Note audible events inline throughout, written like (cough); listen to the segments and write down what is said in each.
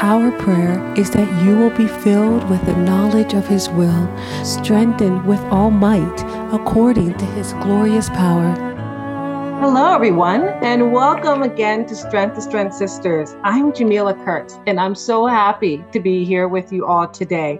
Our prayer is that you will be filled with the knowledge of His will, strengthened with all might according to His glorious power. Hello, everyone, and welcome again to Strength to Strength Sisters. I'm Jamila Kurtz, and I'm so happy to be here with you all today.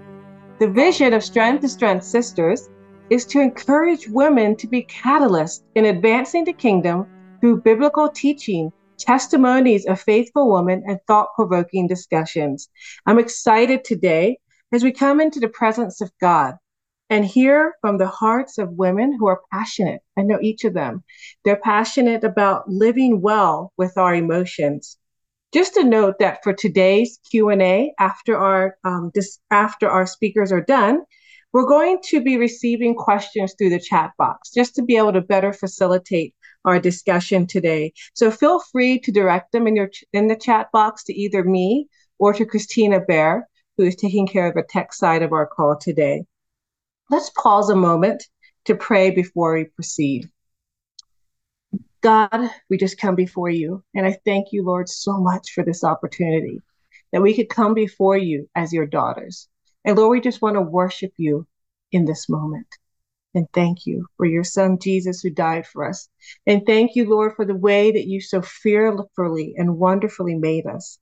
The vision of Strength to Strength Sisters is to encourage women to be catalysts in advancing the kingdom through biblical teaching testimonies of faithful women, and thought provoking discussions. I'm excited today as we come into the presence of God and hear from the hearts of women who are passionate. I know each of them. They're passionate about living well with our emotions. Just a note that for today's Q&A, after our um, this, after our speakers are done, we're going to be receiving questions through the chat box just to be able to better facilitate our discussion today. So feel free to direct them in your in the chat box to either me or to Christina Bear, who is taking care of the tech side of our call today. Let's pause a moment to pray before we proceed. God, we just come before you, and I thank you, Lord, so much for this opportunity that we could come before you as your daughters. And Lord, we just want to worship you in this moment. And thank you for your son, Jesus, who died for us. And thank you, Lord, for the way that you so fearfully and wonderfully made us,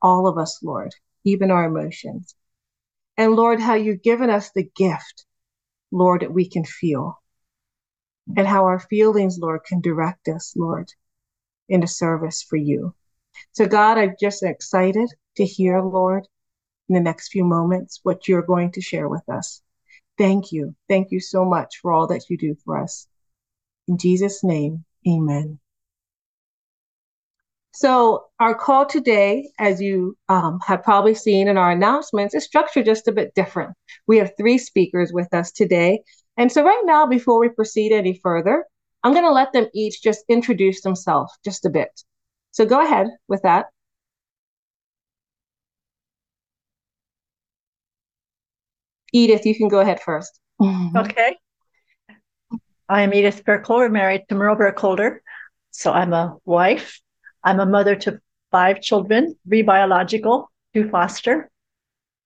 all of us, Lord, even our emotions. And Lord, how you've given us the gift, Lord, that we can feel. And how our feelings, Lord, can direct us, Lord, into service for you. So, God, I'm just excited to hear, Lord, in the next few moments, what you're going to share with us. Thank you. Thank you so much for all that you do for us. In Jesus' name, amen. So, our call today, as you um, have probably seen in our announcements, is structured just a bit different. We have three speakers with us today. And so, right now, before we proceed any further, I'm going to let them each just introduce themselves just a bit. So, go ahead with that. Edith, you can go ahead 1st mm-hmm. Okay. I am Edith Burkholder, married to Merle Burkholder. So I'm a wife. I'm a mother to five children, three biological, two foster,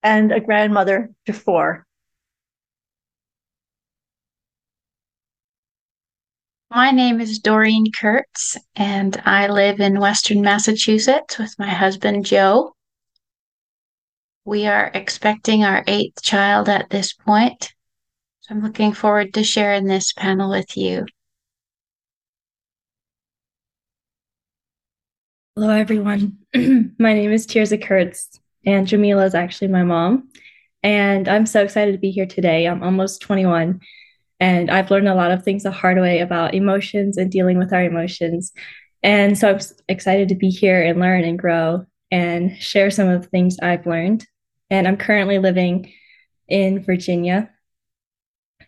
and a grandmother to four. My name is Doreen Kurtz, and I live in Western Massachusetts with my husband, Joe. We are expecting our eighth child at this point. So I'm looking forward to sharing this panel with you. Hello, everyone. (clears throat) my name is Tirza Kurtz, and Jamila is actually my mom. And I'm so excited to be here today. I'm almost 21, and I've learned a lot of things the hard way about emotions and dealing with our emotions. And so I'm excited to be here and learn and grow and share some of the things I've learned and I'm currently living in Virginia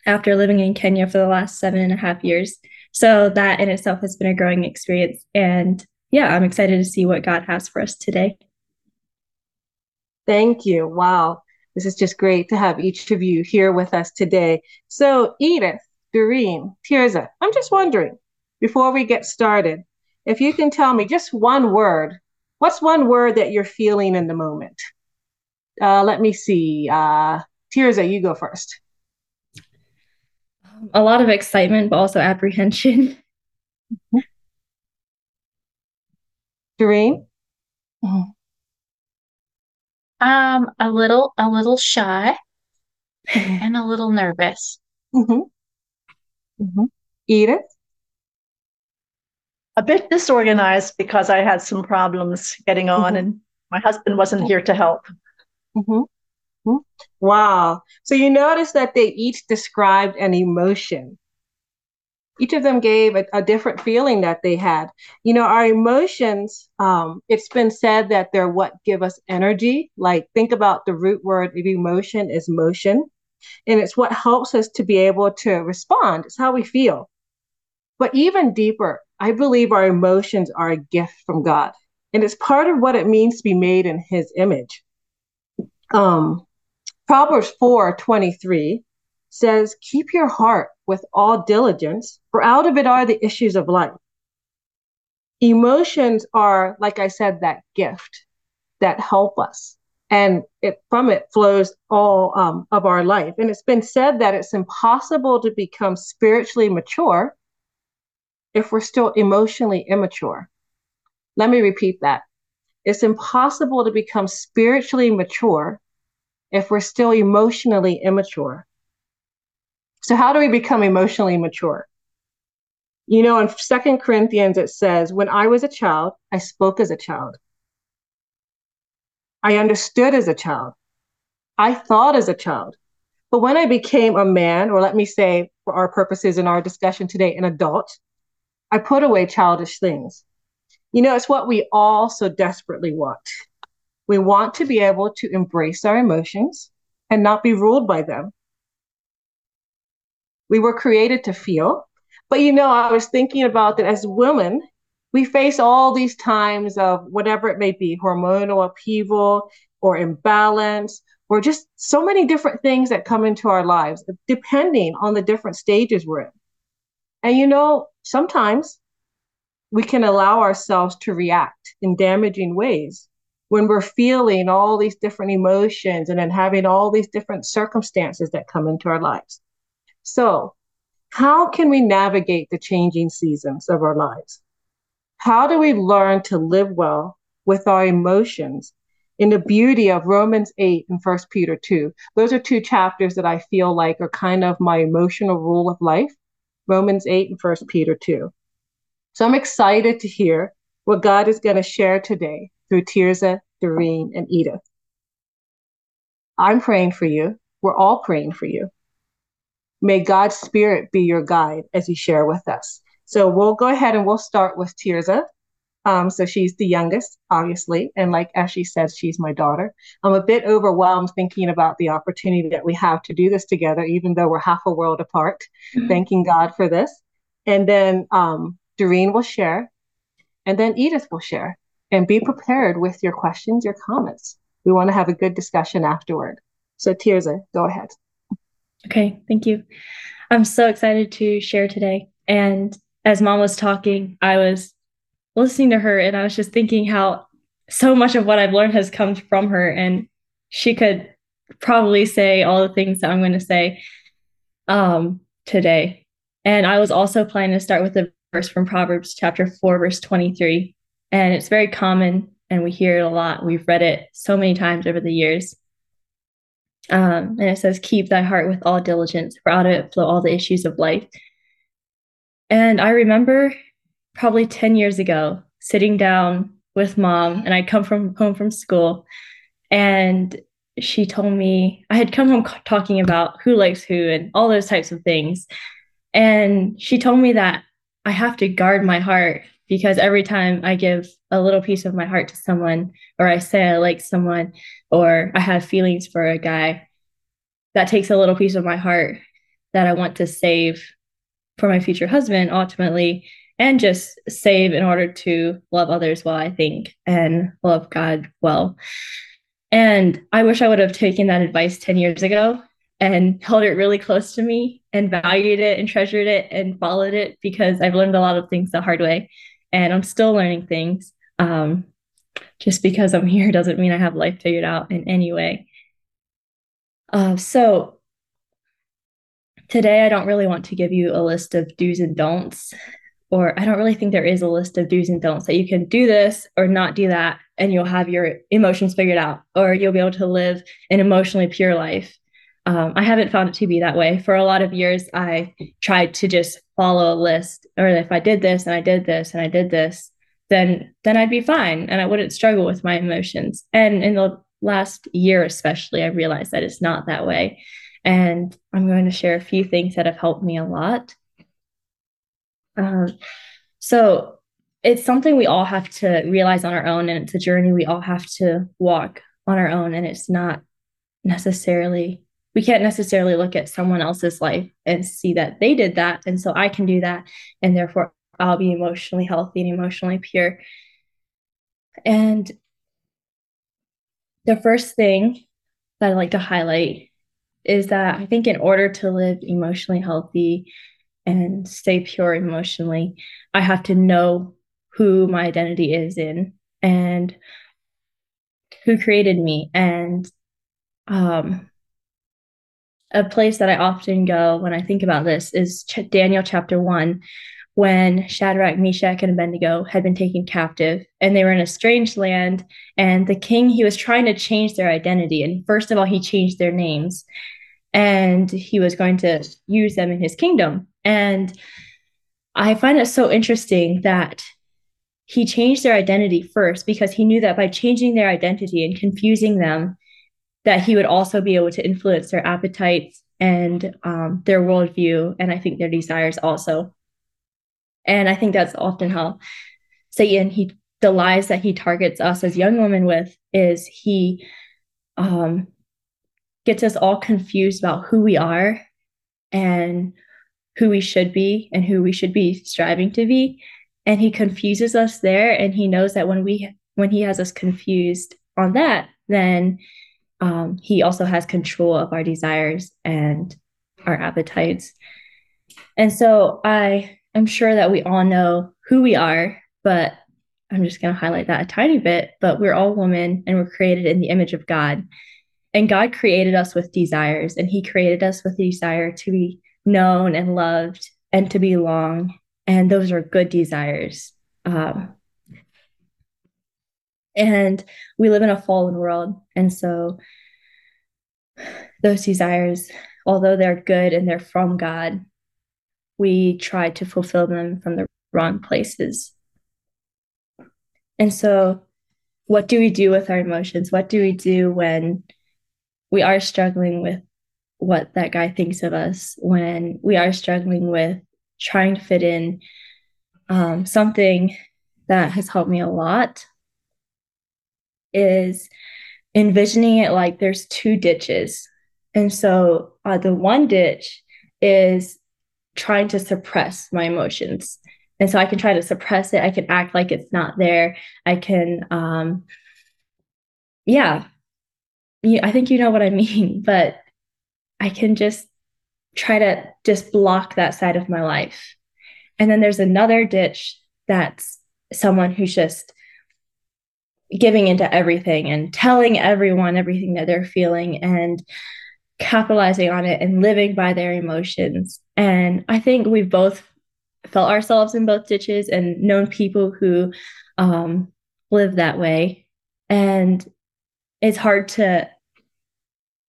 after living in Kenya for the last seven and a half years. So that in itself has been a growing experience. And yeah, I'm excited to see what God has for us today. Thank you. Wow. This is just great to have each of you here with us today. So, Edith, Doreen, Tirza, I'm just wondering, before we get started, if you can tell me just one word, what's one word that you're feeling in the moment? Uh, let me see. Uh, Tirza, you go first. A lot of excitement, but also apprehension. (laughs) Doreen? Mm-hmm. Um, a little, a little shy, mm-hmm. (laughs) and a little nervous. Mm-hmm. Mm-hmm. Edith? A bit disorganized because I had some problems getting on, mm-hmm. and my husband wasn't here to help. Mm-hmm. mm-hmm. Wow. So you notice that they each described an emotion. Each of them gave a, a different feeling that they had. You know, our emotions, um, it's been said that they're what give us energy. Like, think about the root word of emotion is motion. And it's what helps us to be able to respond. It's how we feel. But even deeper, I believe our emotions are a gift from God. And it's part of what it means to be made in his image um, Proverbs 4 23 says, Keep your heart with all diligence, for out of it are the issues of life. Emotions are, like I said, that gift that help us and it from it flows all um, of our life. And it's been said that it's impossible to become spiritually mature if we're still emotionally immature. Let me repeat that. It's impossible to become spiritually mature if we're still emotionally immature. So, how do we become emotionally mature? You know, in Second Corinthians, it says, When I was a child, I spoke as a child. I understood as a child. I thought as a child. But when I became a man, or let me say, for our purposes in our discussion today, an adult, I put away childish things. You know, it's what we all so desperately want. We want to be able to embrace our emotions and not be ruled by them. We were created to feel. But you know, I was thinking about that as women, we face all these times of whatever it may be hormonal upheaval or imbalance or just so many different things that come into our lives depending on the different stages we're in and you know sometimes we can allow ourselves to react in damaging ways when we're feeling all these different emotions and then having all these different circumstances that come into our lives so how can we navigate the changing seasons of our lives how do we learn to live well with our emotions in the beauty of Romans 8 and 1 Peter 2? Those are two chapters that I feel like are kind of my emotional rule of life Romans 8 and 1 Peter 2. So I'm excited to hear what God is going to share today through Tirza, Doreen, and Edith. I'm praying for you. We're all praying for you. May God's Spirit be your guide as you share with us. So we'll go ahead and we'll start with Tirza. Um, so she's the youngest, obviously. And like as she says, she's my daughter. I'm a bit overwhelmed thinking about the opportunity that we have to do this together, even though we're half a world apart. Mm-hmm. Thanking God for this. And then um, Doreen will share. And then Edith will share. And be prepared with your questions, your comments. We want to have a good discussion afterward. So Tirza, go ahead. Okay, thank you. I'm so excited to share today. And as mom was talking, I was listening to her and I was just thinking how so much of what I've learned has come from her. And she could probably say all the things that I'm going to say um, today. And I was also planning to start with the verse from Proverbs chapter 4, verse 23. And it's very common and we hear it a lot. We've read it so many times over the years. Um, and it says, Keep thy heart with all diligence, for out of it flow all the issues of life. And I remember probably 10 years ago sitting down with mom, and I'd come from home from school, and she told me I had come home talking about who likes who and all those types of things. And she told me that I have to guard my heart because every time I give a little piece of my heart to someone, or I say I like someone, or I have feelings for a guy, that takes a little piece of my heart that I want to save for my future husband ultimately and just save in order to love others well i think and love god well. And i wish i would have taken that advice 10 years ago and held it really close to me and valued it and treasured it and followed it because i've learned a lot of things the hard way. And i'm still learning things. Um, just because i'm here (laughs) doesn't mean i have life figured out in any way. Uh, so Today, I don't really want to give you a list of do's and don'ts, or I don't really think there is a list of do's and don'ts that you can do this or not do that, and you'll have your emotions figured out, or you'll be able to live an emotionally pure life. Um, I haven't found it to be that way. For a lot of years, I tried to just follow a list, or if I did this and I did this and I did this, then then I'd be fine and I wouldn't struggle with my emotions. And in the last year, especially, I realized that it's not that way. And I'm going to share a few things that have helped me a lot. Um, so it's something we all have to realize on our own, and it's a journey we all have to walk on our own. And it's not necessarily, we can't necessarily look at someone else's life and see that they did that. And so I can do that. And therefore, I'll be emotionally healthy and emotionally pure. And the first thing that I'd like to highlight is that I think in order to live emotionally healthy and stay pure emotionally, I have to know who my identity is in. And who created me and um a place that I often go when I think about this is Ch- Daniel chapter 1 when Shadrach, Meshach, and Abednego had been taken captive and they were in a strange land. And the king, he was trying to change their identity. And first of all, he changed their names and he was going to use them in his kingdom. And I find it so interesting that he changed their identity first because he knew that by changing their identity and confusing them, that he would also be able to influence their appetites and um, their worldview, and I think their desires also. And I think that's often how Satan, he the lies that he targets us as young women with is he um, gets us all confused about who we are and who we should be and who we should be striving to be and he confuses us there and he knows that when we when he has us confused on that then um, he also has control of our desires and our appetites. And so i i'm sure that we all know who we are but i'm just going to highlight that a tiny bit but we're all women and we're created in the image of god. And god created us with desires and he created us with the desire to be known and loved and to belong. And those are good desires. Um, and we live in a fallen world, and so those desires, although they're good and they're from God, we try to fulfill them from the wrong places. And so, what do we do with our emotions? What do we do when we are struggling with what that guy thinks of us, when we are struggling with trying to fit in um, something that has helped me a lot is envisioning it like there's two ditches. And so uh, the one ditch is trying to suppress my emotions. And so I can try to suppress it. I can act like it's not there. I can, um, yeah, I think you know what I (laughs) mean, but I can just try to just block that side of my life. And then there's another ditch that's someone who's just giving into everything and telling everyone everything that they're feeling and capitalizing on it and living by their emotions. And I think we've both felt ourselves in both ditches and known people who um, live that way. And it's hard to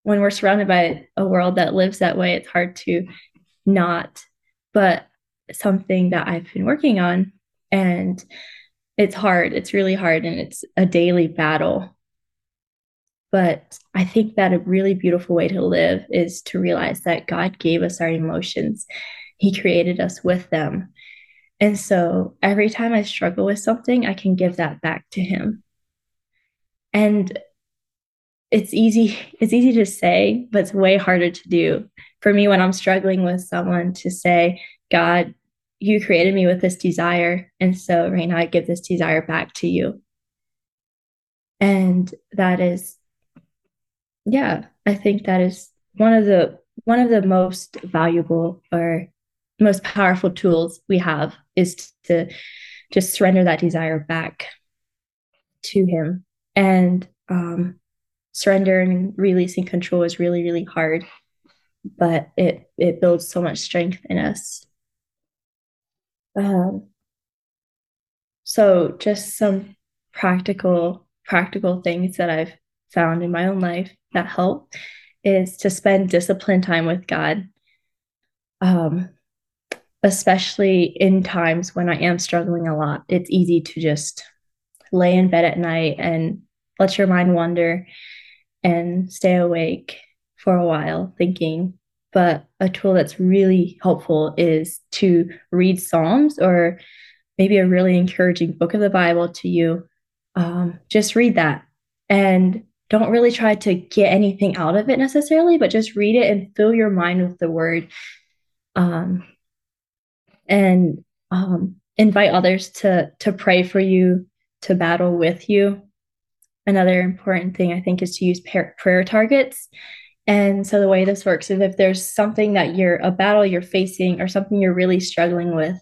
when we're surrounded by a world that lives that way, it's hard to not. But something that I've been working on, and it's hard. It's really hard, and it's a daily battle. But I think that a really beautiful way to live is to realize that God gave us our emotions, He created us with them. And so every time I struggle with something, I can give that back to Him. And it's easy it's easy to say but it's way harder to do for me when i'm struggling with someone to say god you created me with this desire. And so right now i give this desire back to you. And that is yeah i think that is one of the one of the most valuable or most powerful tools we have is to just surrender that desire back to him. And um surrendering and releasing control is really really hard but it it builds so much strength in us um so just some practical practical things that i've found in my own life that help is to spend disciplined time with god um especially in times when i am struggling a lot it's easy to just lay in bed at night and let your mind wander and stay awake for a while thinking. But a tool that's really helpful is to read Psalms or maybe a really encouraging book of the Bible to you. Um, just read that and don't really try to get anything out of it necessarily, but just read it and fill your mind with the word. Um, and um, invite others to to pray for you, to battle with you another important thing I think is to use prayer targets. And so the way this works is if there's something that you're a battle you're facing or something you're really struggling with,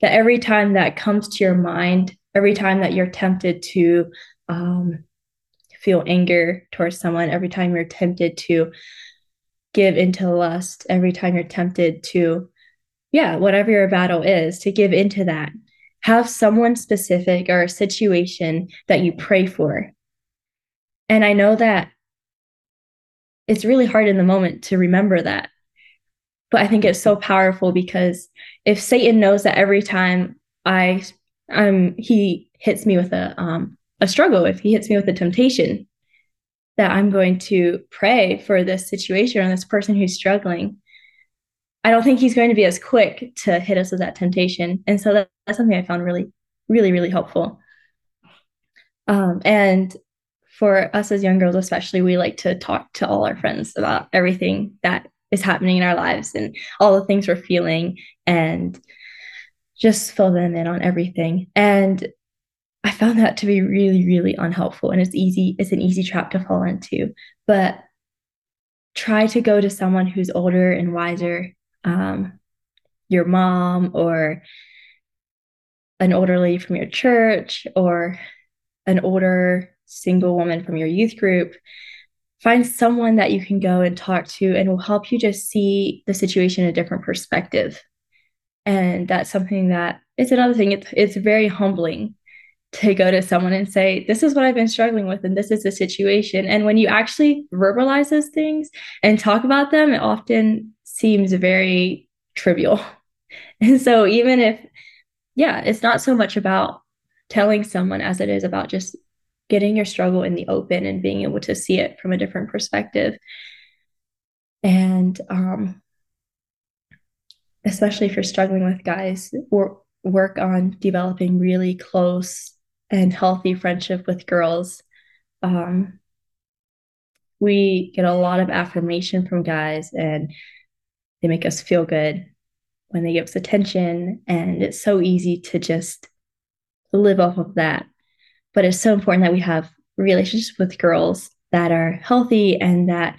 that every time that comes to your mind, every time that you're tempted to um, feel anger towards someone, every time you're tempted to give into lust, every time you're tempted to, yeah, whatever your battle is, to give into that. Have someone specific or a situation that you pray for. And I know that it's really hard in the moment to remember that. But I think it's so powerful because if Satan knows that every time I um he hits me with a um a struggle, if he hits me with a temptation, that I'm going to pray for this situation or this person who's struggling, I don't think he's going to be as quick to hit us with that temptation. And so that, that's something I found really, really, really helpful. Um, and for us as young girls, especially, we like to talk to all our friends about everything that is happening in our lives and all the things we're feeling and just fill them in on everything. And I found that to be really, really unhelpful. And it's easy, it's an easy trap to fall into. But try to go to someone who's older and wiser, um, your mom or an older lady from your church or an older single woman from your youth group. Find someone that you can go and talk to and will help you just see the situation a different perspective. And that's something that it's another thing, it's, it's very humbling to go to someone and say, This is what I've been struggling with, and this is the situation. And when you actually verbalize those things and talk about them, it often seems very trivial. (laughs) And so, even if, yeah, it's not so much about telling someone as it is about just getting your struggle in the open and being able to see it from a different perspective. And um, especially if you're struggling with guys, work, work on developing really close and healthy friendship with girls. Um, we get a lot of affirmation from guys and they make us feel good when they give us attention. And it's so easy to just live off of that. But it's so important that we have relationships with girls that are healthy and that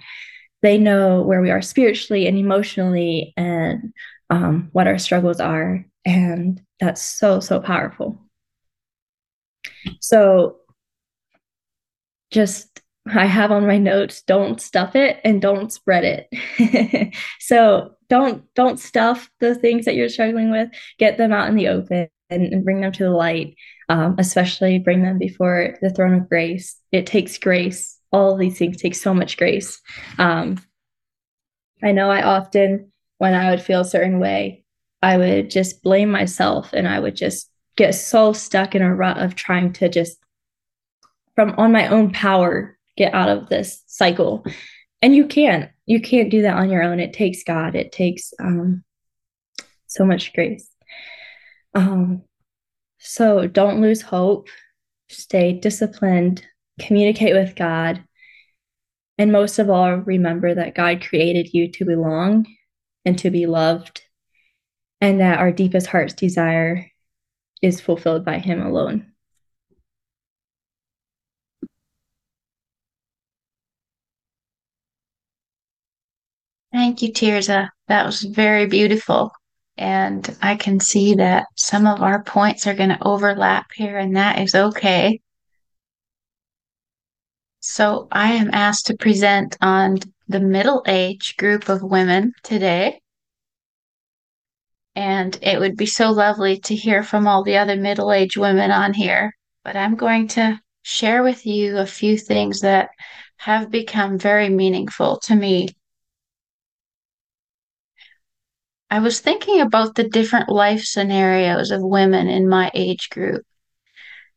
they know where we are spiritually and emotionally and um, what our struggles are. And that's so, so powerful. So just I have on my notes don't stuff it and don't spread it. (laughs) so don't don't stuff the things that you're struggling with. Get them out in the open and, and bring them to the light. Um, especially bring them before the throne of grace. It takes grace. All these things take so much grace. Um, I know I often, when I would feel a certain way, I would just blame myself and I would just get so stuck in a rut of trying to just from on my own power get out of this cycle and you can't you can't do that on your own it takes god it takes um so much grace um so don't lose hope stay disciplined communicate with god and most of all remember that god created you to belong and to be loved and that our deepest heart's desire is fulfilled by Him alone. Thank you, Tirza. That was very beautiful. And I can see that some of our points are going to overlap here, and that is okay. So I am asked to present on the middle age group of women today. And it would be so lovely to hear from all the other middle aged women on here. But I'm going to share with you a few things that have become very meaningful to me. I was thinking about the different life scenarios of women in my age group.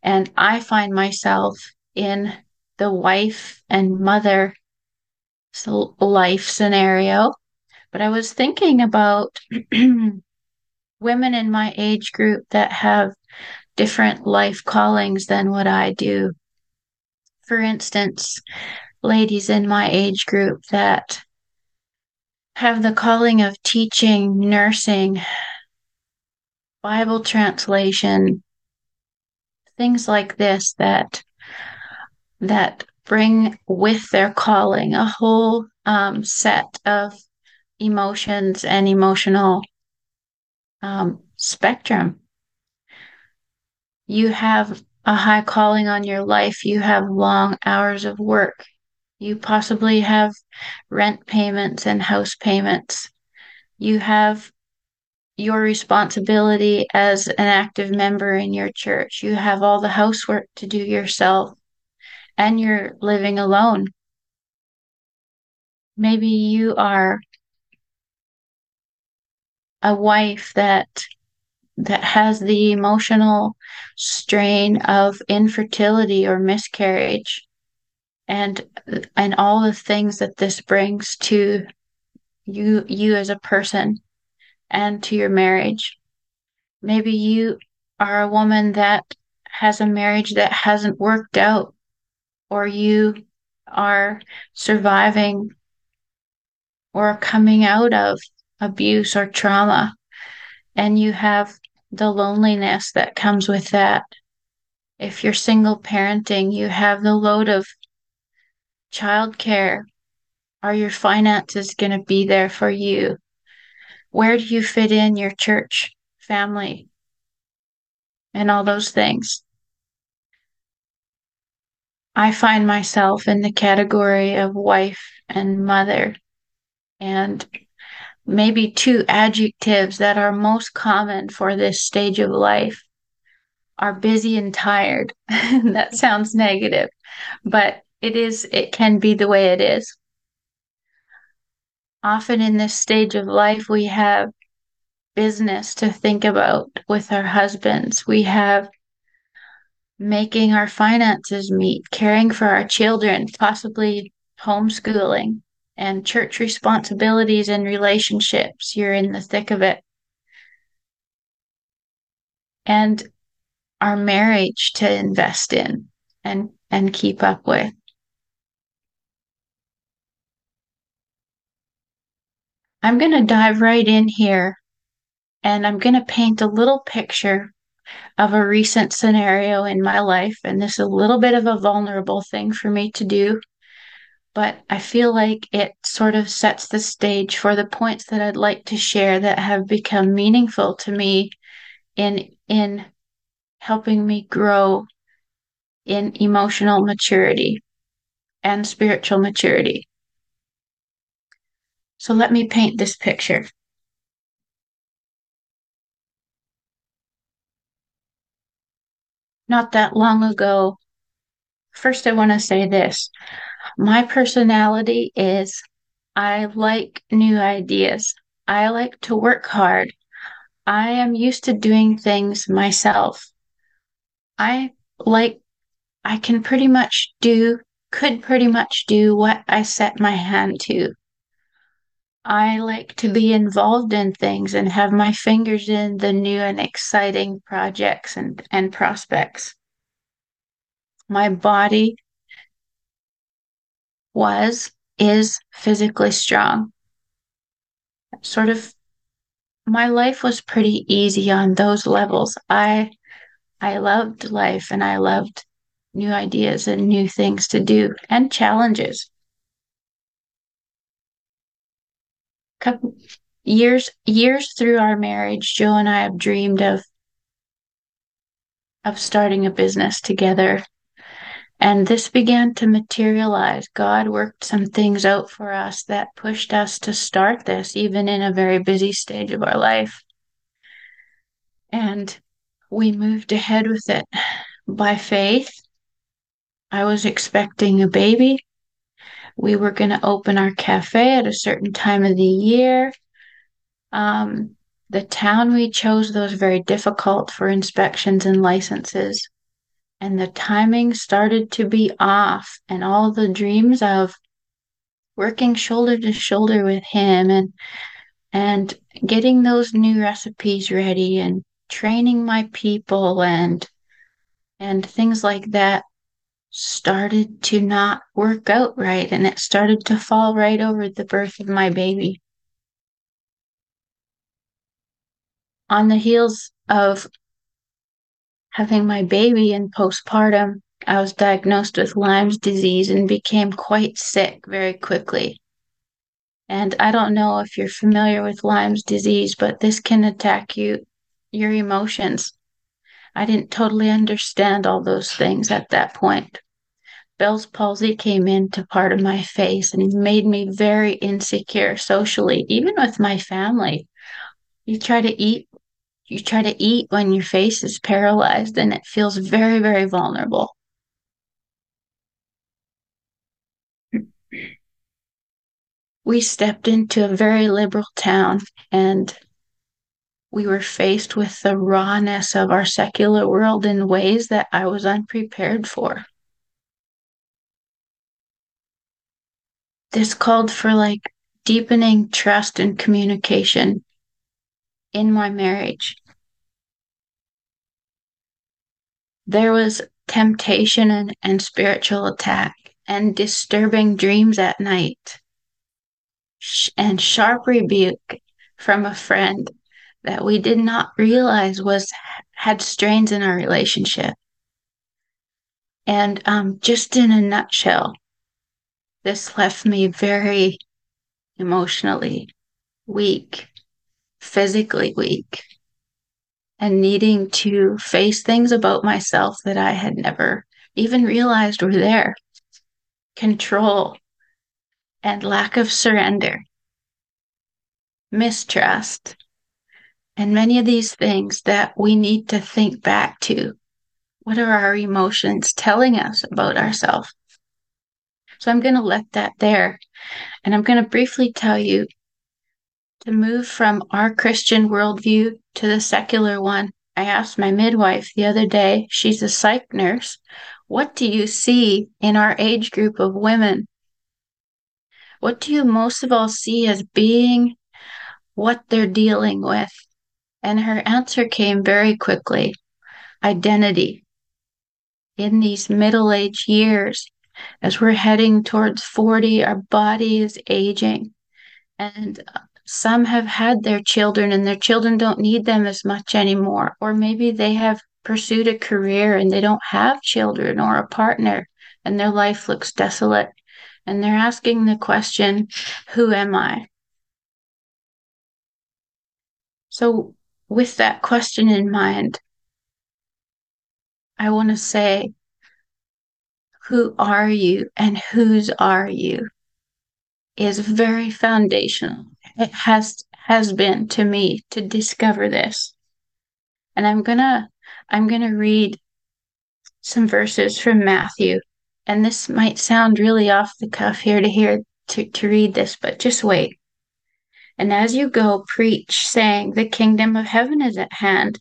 And I find myself in the wife and mother life scenario. But I was thinking about (clears throat) women in my age group that have different life callings than what I do. For instance, ladies in my age group that have the calling of teaching, nursing, Bible translation, things like this that that bring with their calling a whole um, set of emotions and emotional um, spectrum. You have a high calling on your life. You have long hours of work. You possibly have rent payments and house payments. You have your responsibility as an active member in your church. You have all the housework to do yourself, and you're living alone. Maybe you are a wife that that has the emotional strain of infertility or miscarriage and and all the things that this brings to you you as a person and to your marriage maybe you are a woman that has a marriage that hasn't worked out or you are surviving or coming out of abuse or trauma and you have the loneliness that comes with that. If you're single parenting, you have the load of childcare. Are your finances going to be there for you? Where do you fit in your church family? And all those things. I find myself in the category of wife and mother. And maybe two adjectives that are most common for this stage of life are busy and tired. (laughs) that sounds negative, but it is, it can be the way it is. Often in this stage of life, we have business to think about with our husbands. We have making our finances meet, caring for our children, possibly homeschooling and church responsibilities and relationships. You're in the thick of it. And our marriage to invest in and, and keep up with. I'm going to dive right in here and I'm going to paint a little picture of a recent scenario in my life. And this is a little bit of a vulnerable thing for me to do but I feel like it sort of sets the stage for the points that I'd like to share that have become meaningful to me in in helping me grow in emotional maturity and spiritual maturity. So let me paint this picture. Not that long ago, first I want to say this. My personality is I like new ideas. I like to work hard. I am used to doing things myself. I like, I can pretty much do, could pretty much do what I set my hand to. I like to be involved in things and have my fingers in the new and exciting projects and, and prospects. My body was, is physically strong. Sort of my life was pretty easy on those levels. I I loved life and I loved new ideas and new things to do and challenges. Couple years years through our marriage, Joe and I have dreamed of of starting a business together and this began to materialize. God worked some things out for us that pushed us to start this, even in a very busy stage of our life. And we moved ahead with it by faith. I was expecting a baby. We were going to open our cafe at a certain time of the year. Um, the town we chose, was very difficult for inspections and licenses and the timing started to be off and all the dreams of working shoulder to shoulder with him and and getting those new recipes ready and training my people and and things like that started to not work out right and it started to fall right over the birth of my baby on the heels of having my baby in postpartum, I was diagnosed with Lyme's disease and became quite sick very quickly. And I don't know if you're familiar with Lyme's disease, but this can attack you, your emotions. I didn't totally understand all those things at that point. Bell's palsy came into part of my face and made me very insecure socially, even with my family. You try to eat, you try to eat when your face is paralyzed and it feels very, very vulnerable. We stepped into a very liberal town and we were faced with the rawness of our secular world in ways that I was unprepared for. This called for like deepening trust and communication in my marriage. There was temptation and, and spiritual attack and disturbing dreams at night and sharp rebuke from a friend that we did not realize was had strains in our relationship. And um, just in a nutshell, this left me very emotionally weak, physically weak, and needing to face things about myself that I had never even realized were there. Control and lack of surrender, mistrust, and many of these things that we need to think back to. What are our emotions telling us about ourselves? So I'm going to let that there. And I'm going to briefly tell you to move from our Christian worldview to the secular one. I asked my midwife the other day, she's a psych nurse, what do you see in our age group of women? What do you most of all see as being what they're dealing with? And her answer came very quickly identity. In these middle age years, as we're heading towards 40, our body is aging. And uh, some have had their children, and their children don't need them as much anymore. Or maybe they have pursued a career and they don't have children or a partner, and their life looks desolate. And they're asking the question, Who am I? So, with that question in mind, I want to say, who are you and whose are you is very foundational. It has has been to me to discover this. And I'm going to I'm going to read some verses from Matthew. And this might sound really off the cuff here to hear to, to read this, but just wait. And as you go, preach, saying, The kingdom of heaven is at hand.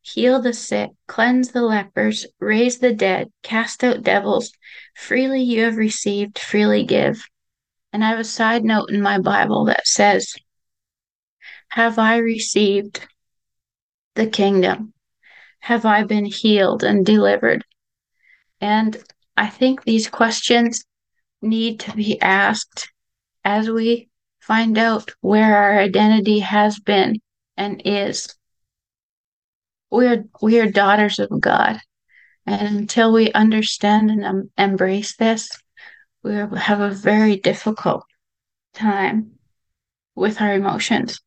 Heal the sick, cleanse the lepers, raise the dead, cast out devils. Freely you have received, freely give. And I have a side note in my Bible that says, Have I received the kingdom? Have I been healed and delivered? And I think these questions need to be asked as we find out where our identity has been and is. We're, we are daughters of God. And until we understand and um, embrace this, we have a very difficult time with our emotions.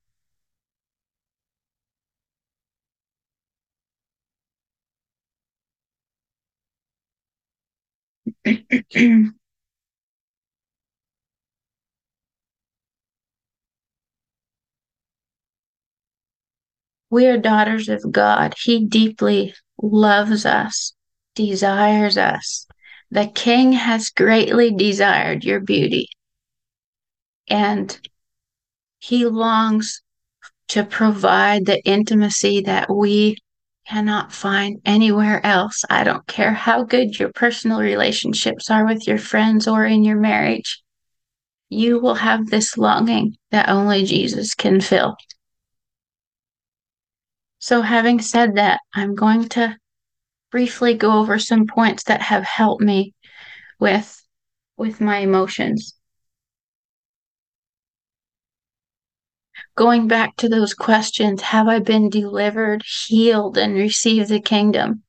(clears throat) We are daughters of God. He deeply loves us, desires us. The King has greatly desired your beauty. And he longs to provide the intimacy that we cannot find anywhere else. I don't care how good your personal relationships are with your friends or in your marriage. You will have this longing that only Jesus can fill. So, having said that, I'm going to briefly go over some points that have helped me with with my emotions. Going back to those questions, have I been delivered, healed, and received the kingdom?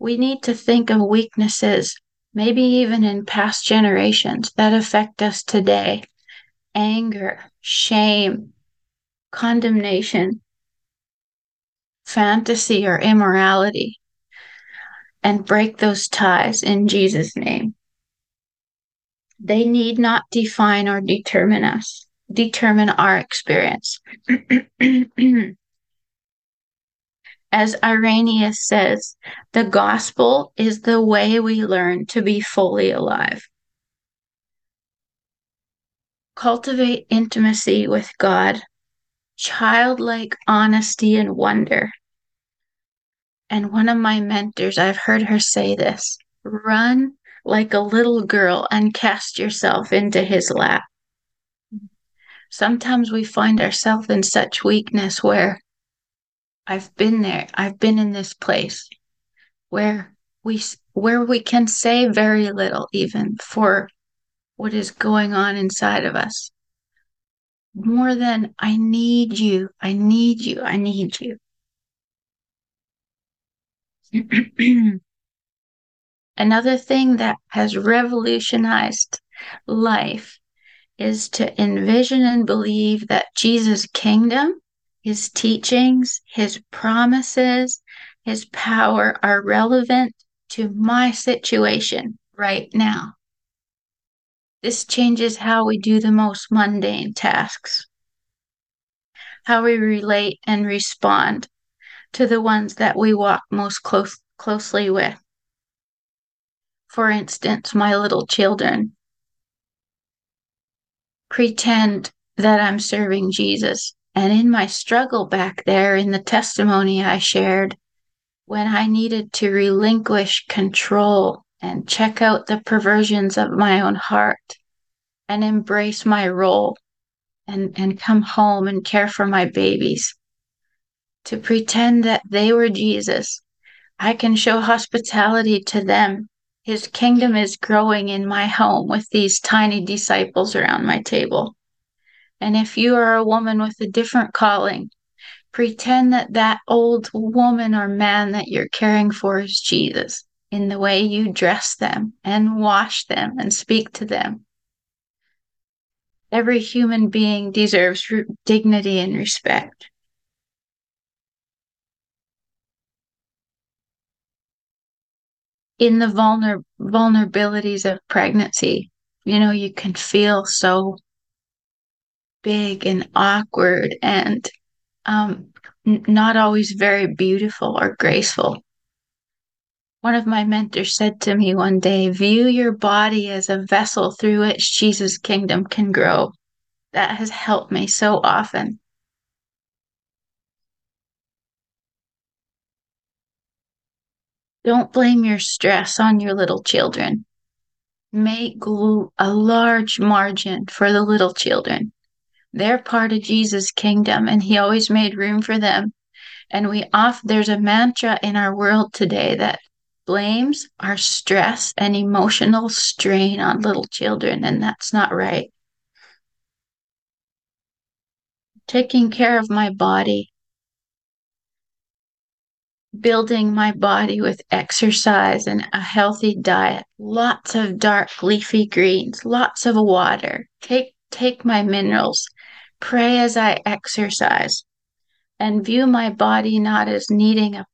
We need to think of weaknesses, maybe even in past generations, that affect us today anger, shame, condemnation, fantasy or immorality, and break those ties in Jesus' name. They need not define or determine us, determine our experience. (clears throat) As Irenaeus says, the gospel is the way we learn to be fully alive. Cultivate intimacy with God, childlike honesty and wonder. And one of my mentors, I've heard her say this run like a little girl and cast yourself into his lap. Sometimes we find ourselves in such weakness where I've been there, I've been in this place where we where we can say very little even for what is going on inside of us. More than I need you, I need you, I need you. (clears throat) Another thing that has revolutionized life is to envision and believe that Jesus' kingdom, his teachings, his promises, his power are relevant to my situation right now. This changes how we do the most mundane tasks, how we relate and respond to the ones that we walk most close, closely with for instance, my little children, pretend that I'm serving Jesus. And in my struggle back there, in the testimony I shared, when I needed to relinquish control and check out the perversions of my own heart and embrace my role and, and come home and care for my babies, to pretend that they were Jesus, I can show hospitality to them his kingdom is growing in my home with these tiny disciples around my table. And if you are a woman with a different calling, pretend that that old woman or man that you're caring for is Jesus in the way you dress them and wash them and speak to them. Every human being deserves dignity and respect. In the vulner- vulnerabilities of pregnancy, you know, you can feel so big and awkward and um, n- not always very beautiful or graceful. One of my mentors said to me one day, view your body as a vessel through which Jesus' kingdom can grow. That has helped me so often. Don't blame your stress on your little children. Make a large margin for the little children. They're part of Jesus' kingdom, and He always made room for them. And we off there's a mantra in our world today that blames our stress and emotional strain on little children, and that's not right. Taking care of my body building my body with exercise and a healthy diet, lots of dark leafy greens, lots of water. Take take my minerals. Pray as I exercise and view my body not as needing a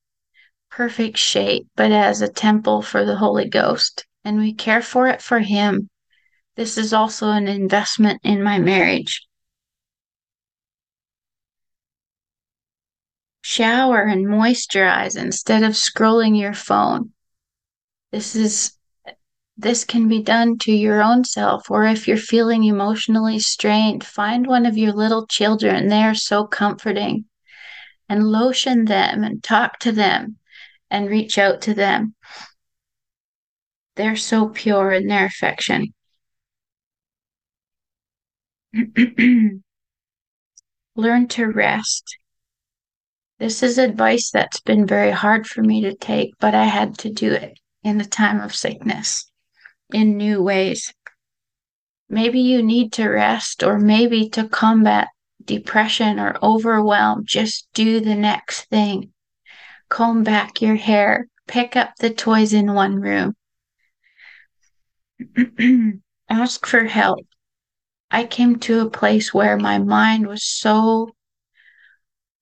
perfect shape, but as a temple for the Holy Ghost. And we care for it for Him. This is also an investment in my marriage. Shower and moisturize instead of scrolling your phone. This is this can be done to your own self or if you're feeling emotionally strained, find one of your little children. They are so comforting. And lotion them and talk to them and reach out to them. They're so pure in their affection. (clears throat) Learn to rest this is advice that's been very hard for me to take, but I had to do it in the time of sickness in new ways. Maybe you need to rest, or maybe to combat depression or overwhelm, just do the next thing. Comb back your hair, pick up the toys in one room. (clears throat) Ask for help. I came to a place where my mind was so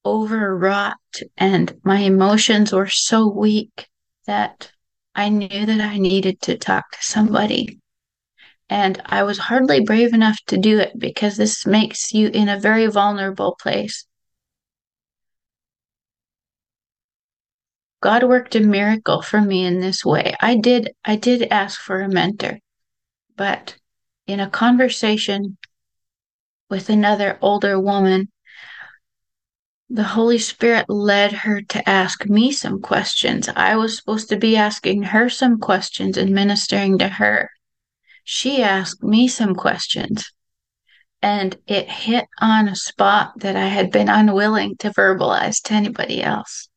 overwrought and my emotions were so weak that I knew that I needed to talk to somebody. And I was hardly brave enough to do it because this makes you in a very vulnerable place. God worked a miracle for me in this way. I did I did ask for a mentor, but in a conversation with another older woman, the Holy Spirit led her to ask me some questions. I was supposed to be asking her some questions and ministering to her. She asked me some questions, and it hit on a spot that I had been unwilling to verbalize to anybody else.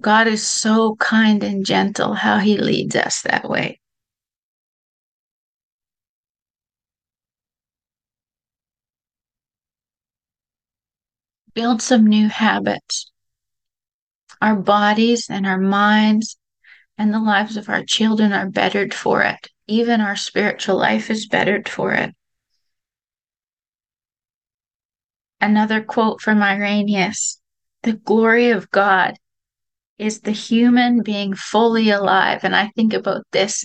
God is so kind and gentle how he leads us that way. Build some new habits. Our bodies and our minds and the lives of our children are bettered for it. Even our spiritual life is bettered for it. Another quote from Irenaeus The glory of God is the human being fully alive. And I think about this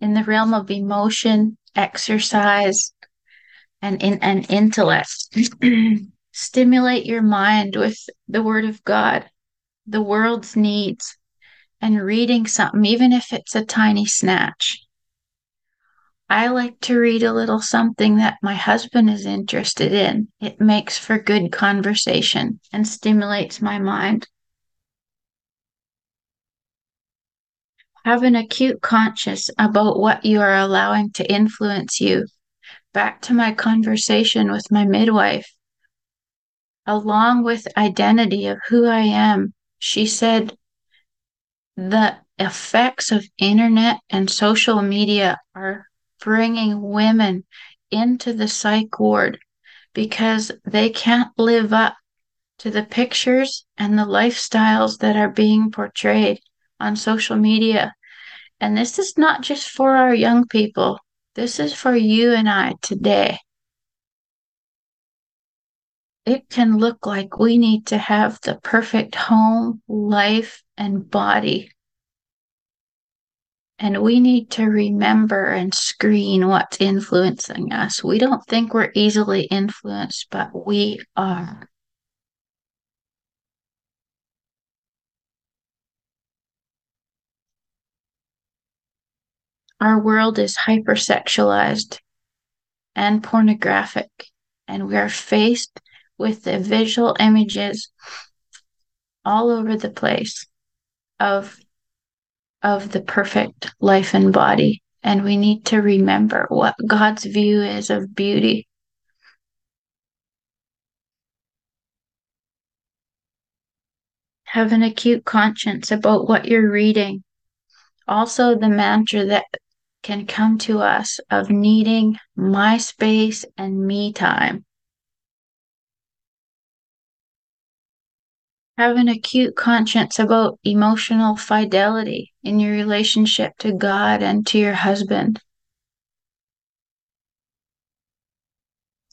in the realm of emotion, exercise, and in and intellect. (clears throat) Stimulate your mind with the word of God, the world's needs, and reading something, even if it's a tiny snatch. I like to read a little something that my husband is interested in. It makes for good conversation and stimulates my mind. Have an acute conscience about what you are allowing to influence you. Back to my conversation with my midwife. Along with identity of who I am, she said the effects of internet and social media are bringing women into the psych ward because they can't live up to the pictures and the lifestyles that are being portrayed on social media. And this is not just for our young people, this is for you and I today. It can look like we need to have the perfect home, life, and body. And we need to remember and screen what's influencing us. We don't think we're easily influenced, but we are. Our world is hypersexualized and pornographic, and we are faced with the visual images all over the place of of the perfect life and body. And we need to remember what God's view is of beauty. Have an acute conscience about what you're reading. Also the mantra that can come to us of needing my space and me time. Have an acute conscience about emotional fidelity in your relationship to God and to your husband.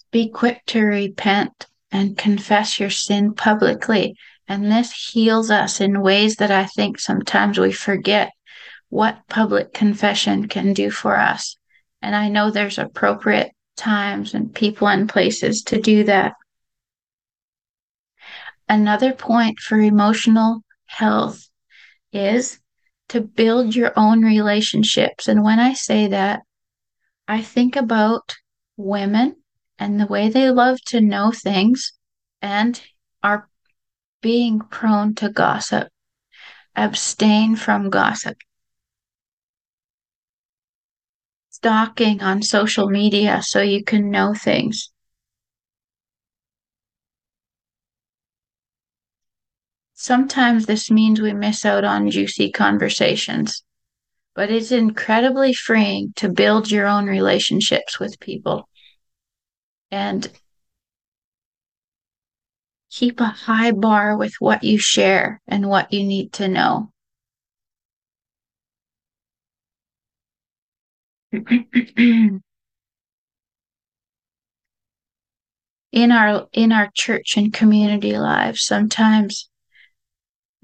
Be quick to repent and confess your sin publicly. And this heals us in ways that I think sometimes we forget what public confession can do for us. And I know there's appropriate times and people and places to do that. Another point for emotional health is to build your own relationships. And when I say that, I think about women and the way they love to know things and are being prone to gossip. Abstain from gossip. stalking on social media so you can know things. Sometimes this means we miss out on juicy conversations, but it's incredibly freeing to build your own relationships with people and keep a high bar with what you share and what you need to know. (clears throat) in our in our church and community lives sometimes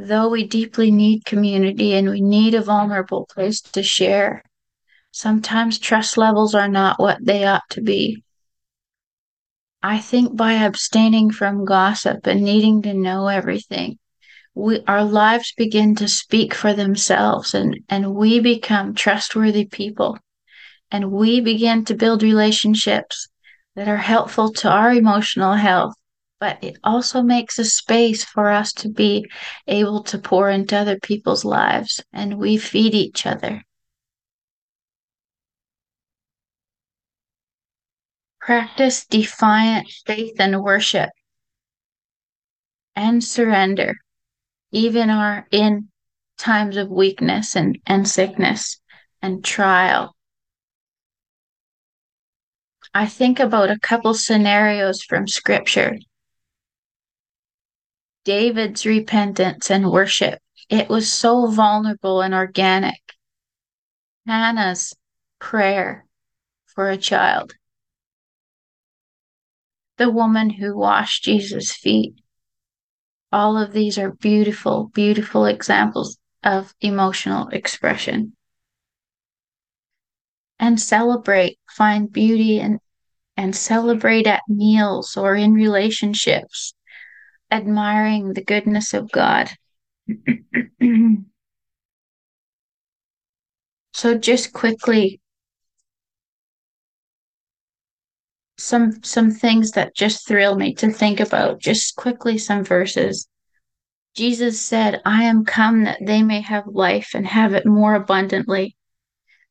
Though we deeply need community and we need a vulnerable place to share, sometimes trust levels are not what they ought to be. I think by abstaining from gossip and needing to know everything, we, our lives begin to speak for themselves and, and we become trustworthy people and we begin to build relationships that are helpful to our emotional health but it also makes a space for us to be able to pour into other people's lives and we feed each other. Practice defiant faith and worship and surrender, even our in times of weakness and, and sickness and trial. I think about a couple scenarios from scripture David's repentance and worship. It was so vulnerable and organic. Hannah's prayer for a child. The woman who washed Jesus' feet. All of these are beautiful, beautiful examples of emotional expression. And celebrate, find beauty and, and celebrate at meals or in relationships admiring the goodness of God. (clears throat) so just quickly some some things that just thrill me to think about. Just quickly some verses. Jesus said i am come that they may have life and have it more abundantly.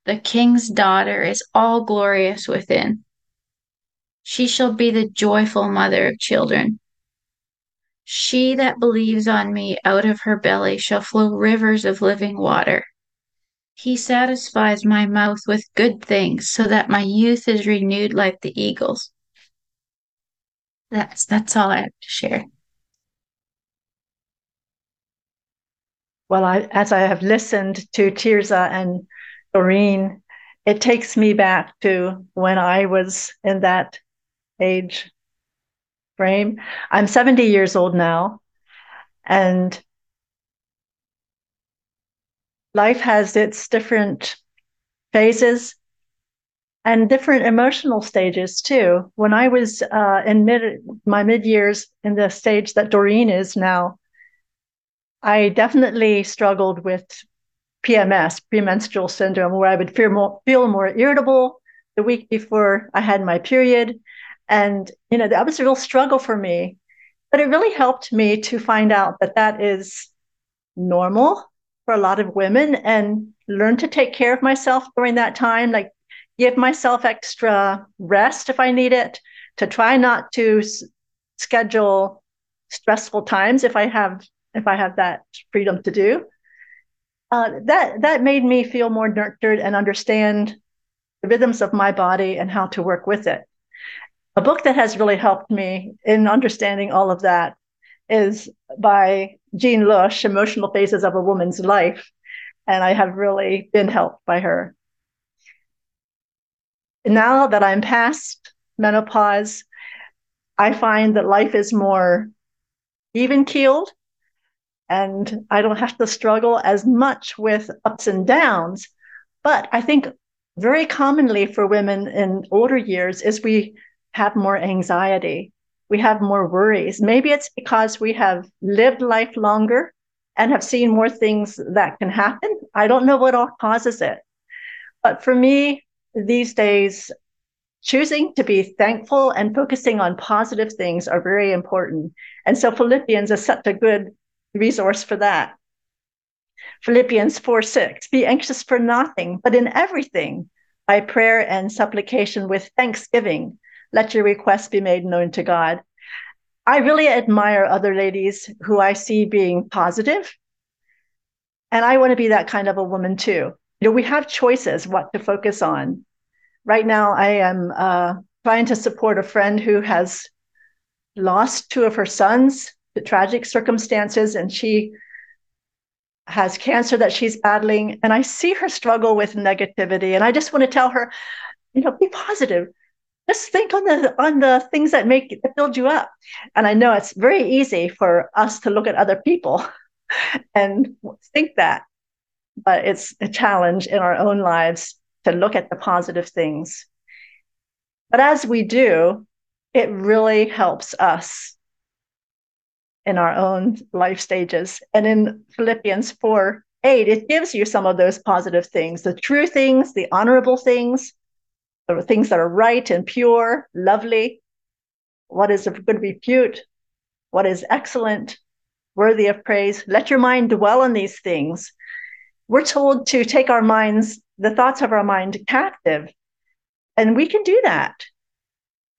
The king's daughter is all glorious within. She shall be the joyful mother of children she that believes on me, out of her belly shall flow rivers of living water. He satisfies my mouth with good things, so that my youth is renewed like the eagles. That's that's all I have to share. Well, I, as I have listened to Tirza and Doreen, it takes me back to when I was in that age frame. I'm 70 years old now, and life has its different phases and different emotional stages too. When I was uh, in mid my mid years in the stage that Doreen is now, I definitely struggled with PMS, premenstrual syndrome, where I would feel more, feel more irritable the week before I had my period. And, you know, that was a real struggle for me. But it really helped me to find out that that is normal for a lot of women and learn to take care of myself during that time, like give myself extra rest if I need it, to try not to s- schedule stressful times if I have if I have that freedom to do. Uh, that that made me feel more nurtured and understand the rhythms of my body and how to work with it a book that has really helped me in understanding all of that is by Jean Lush, Emotional Phases of a Woman's Life. And I have really been helped by her. Now that I'm past menopause, I find that life is more even keeled and I don't have to struggle as much with ups and downs. But I think very commonly for women in older years is we have more anxiety. We have more worries. Maybe it's because we have lived life longer and have seen more things that can happen. I don't know what all causes it. But for me, these days, choosing to be thankful and focusing on positive things are very important. And so Philippians is such a good resource for that. Philippians 4 6, be anxious for nothing, but in everything, by prayer and supplication with thanksgiving let your requests be made known to God. I really admire other ladies who I see being positive, And I want to be that kind of a woman too. You know, we have choices what to focus on. Right now, I am uh, trying to support a friend who has lost two of her sons to tragic circumstances, and she has cancer that she's battling. And I see her struggle with negativity. And I just want to tell her, you know, be positive just think on the on the things that make that build you up and i know it's very easy for us to look at other people (laughs) and think that. But it's a challenge in our own lives to look at the positive things. But as we do, it really helps us in our own life stages. And in Philippians 4 8, it gives you some of those positive things the true things, the honorable things, the things that are right and pure, lovely, what is of good repute, what is excellent, worthy of praise. Let your mind dwell on these things. We're told to take our minds, the thoughts of our mind captive. And we can do that.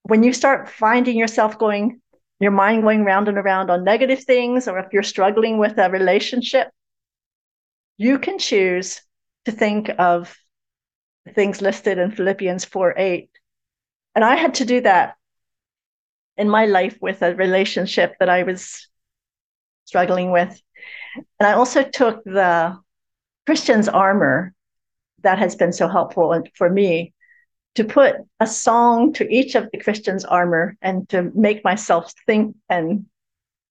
When you start finding yourself going, your mind going round and around on negative things, or if you're struggling with a relationship, you can choose to think of things listed in Philippians 4 8. And I had to do that in my life with a relationship that I was struggling with. And I also took the Christian's armor that has been so helpful for me to put a song to each of the Christian's armor and to make myself think and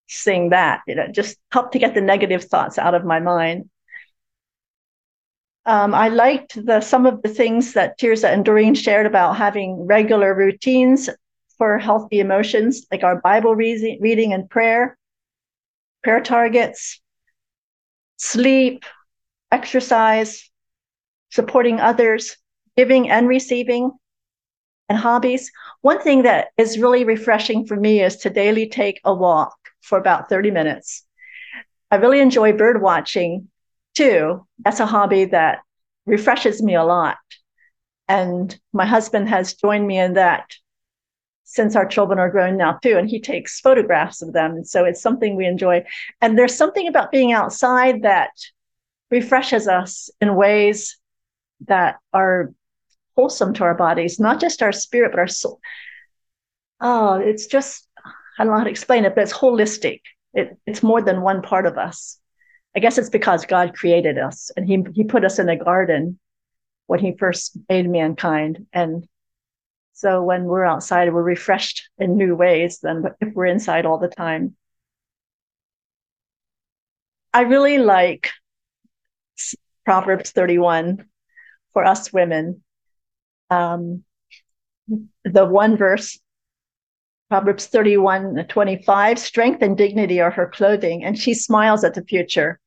sing that, you know, just help to get the negative thoughts out of my mind. Um, I liked the some of the things that Tirza and Doreen shared about having regular routines for healthy emotions, like our Bible re- reading and prayer, prayer targets, sleep, exercise, supporting others, giving and receiving, and hobbies. One thing that is really refreshing for me is to daily take a walk for about 30 minutes. I really enjoy bird watching too. That's a hobby that refreshes me a lot. And my husband has joined me in that since our children are grown now too and he takes photographs of them so it's something we enjoy and there's something about being outside that refreshes us in ways that are wholesome to our bodies not just our spirit but our soul oh it's just i don't know how to explain it but it's holistic it, it's more than one part of us i guess it's because god created us and he, he put us in a garden when he first made mankind and so when we're outside, we're refreshed in new ways than if we're inside all the time. I really like Proverbs 31 for us women. Um, the one verse, Proverbs 31 25, strength and dignity are her clothing, and she smiles at the future.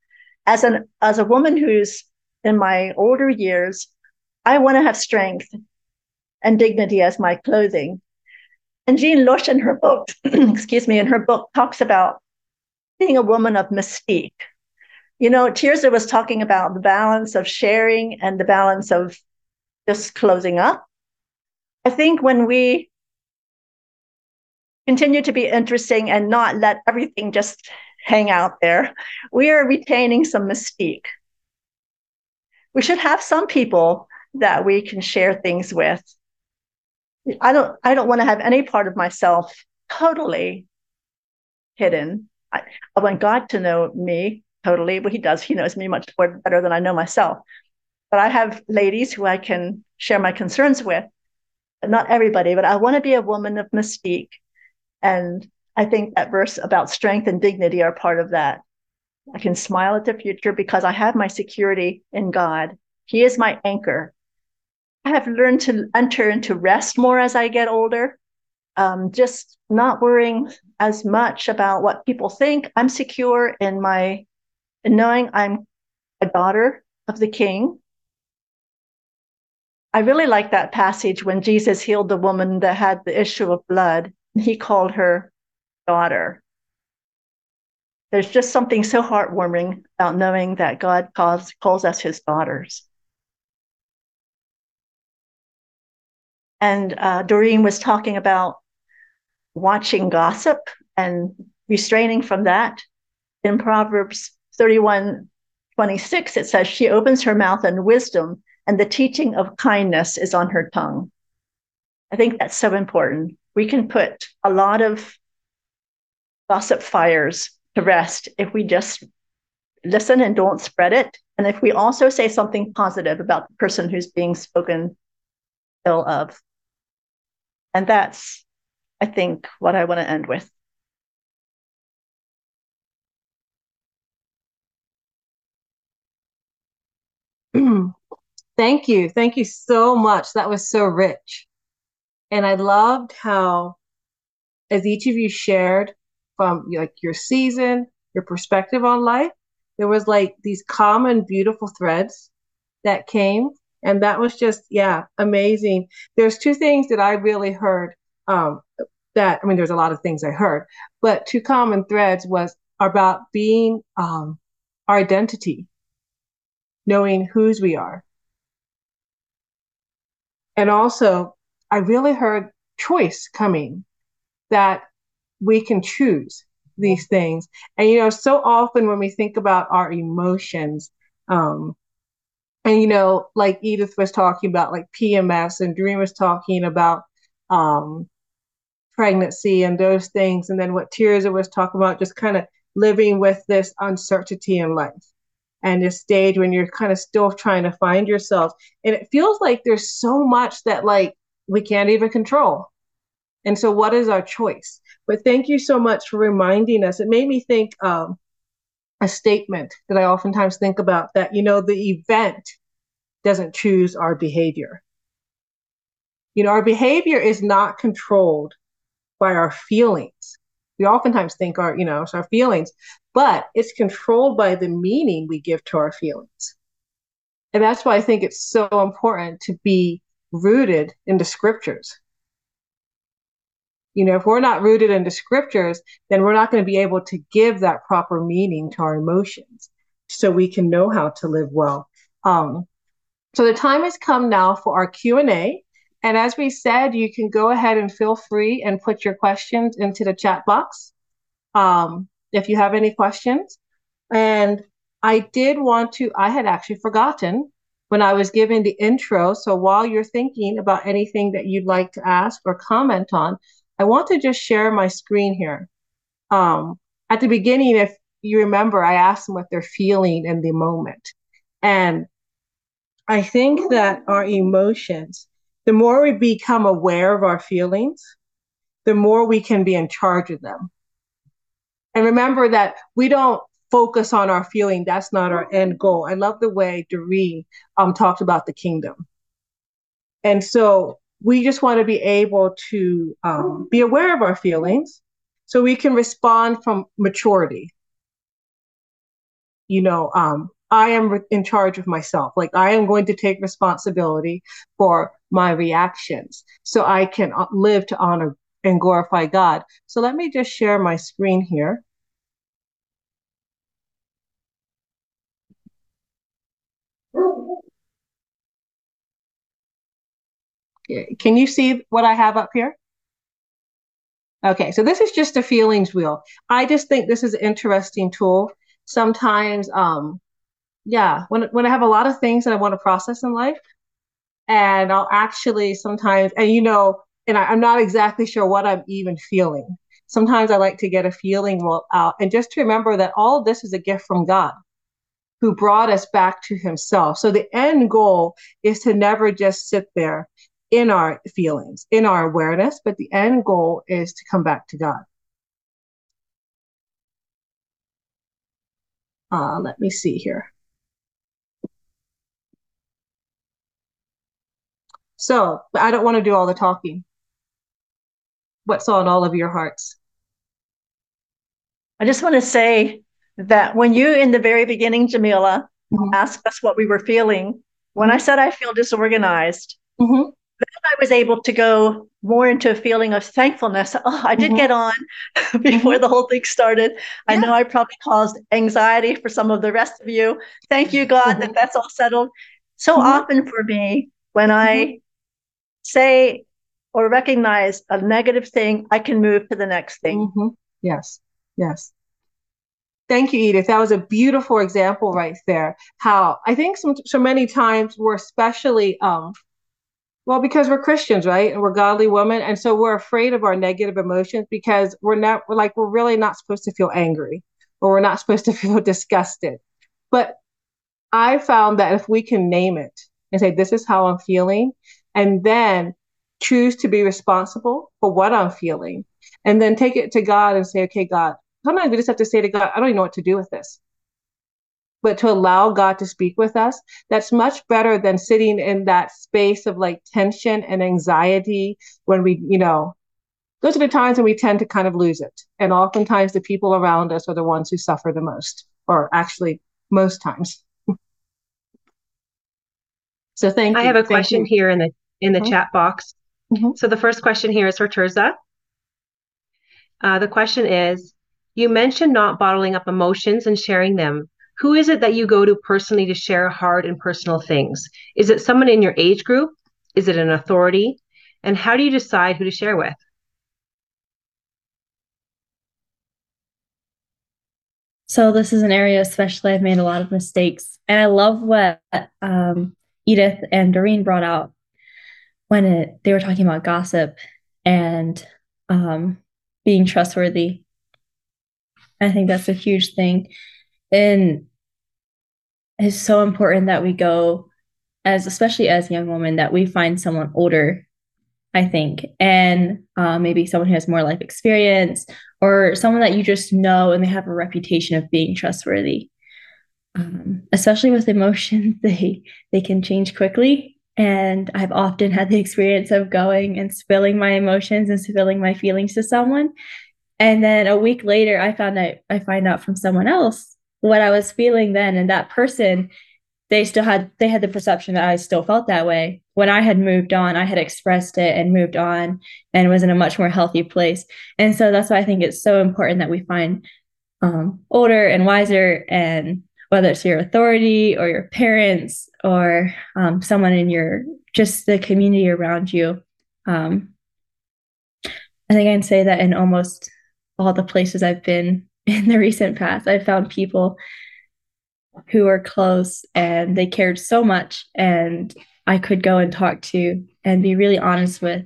As an as a woman who's in my older years, I want to have strength and dignity as my clothing. And Jean Lush in her book, (clears throat) excuse me, in her book talks about being a woman of mystique. You know, Tirza was talking about the balance of sharing and the balance of just closing up. I think when we continue to be interesting and not let everything just hang out there, we are retaining some mystique. We should have some people that we can share things with I don't I don't want to have any part of myself totally hidden. I, I want God to know me totally, but he does. He knows me much more better than I know myself. But I have ladies who I can share my concerns with. Not everybody, but I want to be a woman of mystique. And I think that verse about strength and dignity are part of that. I can smile at the future because I have my security in God. He is my anchor. I have learned to enter into rest more as I get older. Um, just not worrying as much about what people think. I'm secure in my in knowing I'm a daughter of the King. I really like that passage when Jesus healed the woman that had the issue of blood. He called her daughter. There's just something so heartwarming about knowing that God calls, calls us his daughters. And uh, Doreen was talking about watching gossip and restraining from that. In Proverbs 31 26, it says, She opens her mouth in wisdom, and the teaching of kindness is on her tongue. I think that's so important. We can put a lot of gossip fires to rest if we just listen and don't spread it. And if we also say something positive about the person who's being spoken ill of. And that's, I think, what I want to end with. (clears throat) Thank you. Thank you so much. That was so rich. And I loved how, as each of you shared from like your season, your perspective on life, there was like these common, beautiful threads that came. And that was just, yeah, amazing. There's two things that I really heard um, that, I mean, there's a lot of things I heard, but two common threads was about being um, our identity, knowing whose we are. And also, I really heard choice coming that we can choose these things. And, you know, so often when we think about our emotions, um, and, you know, like Edith was talking about, like PMS, and Doreen was talking about um, pregnancy and those things. And then what Tirza was talking about, just kind of living with this uncertainty in life and this stage when you're kind of still trying to find yourself. And it feels like there's so much that like we can't even control. And so what is our choice? But thank you so much for reminding us. It made me think um, a statement that I oftentimes think about that, you know, the event doesn't choose our behavior. You know, our behavior is not controlled by our feelings. We oftentimes think our, you know, it's our feelings, but it's controlled by the meaning we give to our feelings. And that's why I think it's so important to be rooted in the scriptures. You know, if we're not rooted in the scriptures, then we're not going to be able to give that proper meaning to our emotions so we can know how to live well. Um, so the time has come now for our Q&A. And as we said, you can go ahead and feel free and put your questions into the chat box um, if you have any questions. And I did want to, I had actually forgotten when I was giving the intro. So while you're thinking about anything that you'd like to ask or comment on, I want to just share my screen here. Um, at the beginning, if you remember, I asked them what they're feeling in the moment. And I think that our emotions, the more we become aware of our feelings, the more we can be in charge of them. And remember that we don't focus on our feeling. That's not our end goal. I love the way Doreen um, talked about the kingdom. And so we just want to be able to um, be aware of our feelings so we can respond from maturity. You know, um, I am in charge of myself. Like I am going to take responsibility for my reactions so I can uh, live to honor and glorify God. So let me just share my screen here. Can you see what I have up here? Okay, so this is just a feelings wheel. I just think this is an interesting tool. Sometimes, um, yeah, when when I have a lot of things that I want to process in life, and I'll actually sometimes, and you know, and I, am not exactly sure what I'm even feeling. Sometimes I like to get a feeling wheel out, and just to remember that all this is a gift from God, who brought us back to Himself. So the end goal is to never just sit there in our feelings, in our awareness, but the end goal is to come back to God. Uh, let me see here. So, I don't want to do all the talking. What's on all of your hearts? I just want to say that when you, in the very beginning, Jamila, mm-hmm. asked us what we were feeling, when I mm-hmm. said I feel disorganized, mm-hmm. Then I was able to go more into a feeling of thankfulness. Oh, I did mm-hmm. get on (laughs) before mm-hmm. the whole thing started. Yeah. I know I probably caused anxiety for some of the rest of you. Thank you, God, that mm-hmm. that's all settled. So often for me, when I say or recognize a negative thing, I can move to the next thing. Mm-hmm. Yes, yes. Thank you, Edith. That was a beautiful example right there. How I think some, so many times we're especially, um, well, because we're Christians, right? And we're godly women. And so we're afraid of our negative emotions because we're not, we're like, we're really not supposed to feel angry or we're not (laughs) supposed to feel disgusted. But I found that if we can name it and say, this is how I'm feeling, and then choose to be responsible for what I'm feeling and then take it to God and say, okay, God, sometimes we just have to say to God, I don't even know what to do with this. But to allow God to speak with us, that's much better than sitting in that space of like tension and anxiety when we, you know, those are the times when we tend to kind of lose it. And oftentimes the people around us are the ones who suffer the most, or actually most times. (laughs) so thank you. I you. have a Thank question you. here in the in the Mhm. chat box. Mhm. So the first question here is for Tirza. Uh, the question is, you mentioned not bottling up emotions and sharing them. Who is it that you go to personally to share hard and personal things? Is it someone in your age group? Is it an authority? And how do you decide who to share with? So this is an area, especially I've made a lot of mistakes, and I love what um, Edith and Doreen brought out when it they were talking about gossip and um, being trustworthy. I think that's a huge thing, and it's so important that we go as, especially as young women, that we find someone older. I think, and uh, maybe someone who has more life experience, or someone that you just know and they have a reputation of being trustworthy. Um, especially with emotions, (laughs) they they can change quickly, and I've often had the experience of going and spilling my emotions and spilling my feelings to someone, and then a week later, I found out I find out from someone else what I was feeling then, and that person they still had they had the perception that I still felt that way. When I had moved on, I had expressed it and moved on and was in a much more healthy place. And so that's why I think it's so important that we find um, older and wiser and whether it's your authority or your parents or um, someone in your just the community around you. Um, I think I can say that in almost all the places I've been in the recent past, I've found people who are close and they cared so much and I could go and talk to and be really honest with.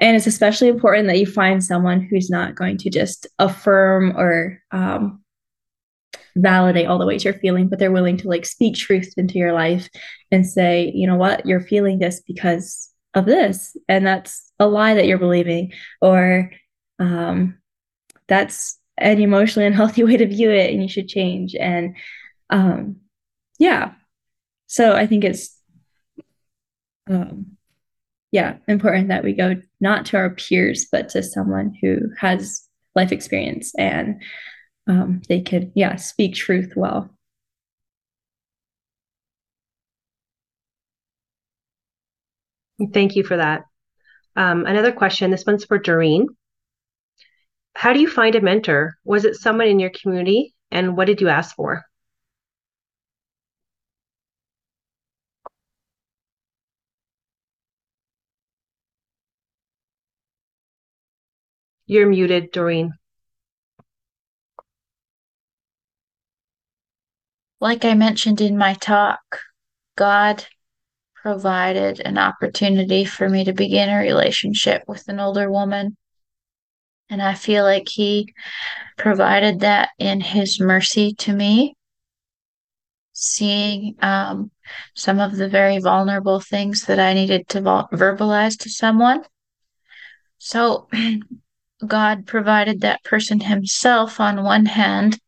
And it's especially important that you find someone who's not going to just affirm or um, validate all the ways you're feeling, but they're willing to like speak truth into your life and say, you know what, you're feeling this because of this. And that's a lie that you're believing, or um, that's an emotionally unhealthy (laughs) way to view it and you should change. And um, yeah, so I think it's um, yeah important that we go not to our peers but to someone who has life experience and um, they can yeah speak truth well Thank you for that. Um, another question. This one's for Doreen. How do you find a mentor? Was it someone in your community? And what did you ask for? You're muted, Doreen. Like I mentioned in my talk, God provided an opportunity for me to begin a relationship with an older woman. And I feel like He provided that in His mercy to me, seeing um, some of the very vulnerable things that I needed to verbalize to someone. So (clears throat) God provided that person Himself on one hand.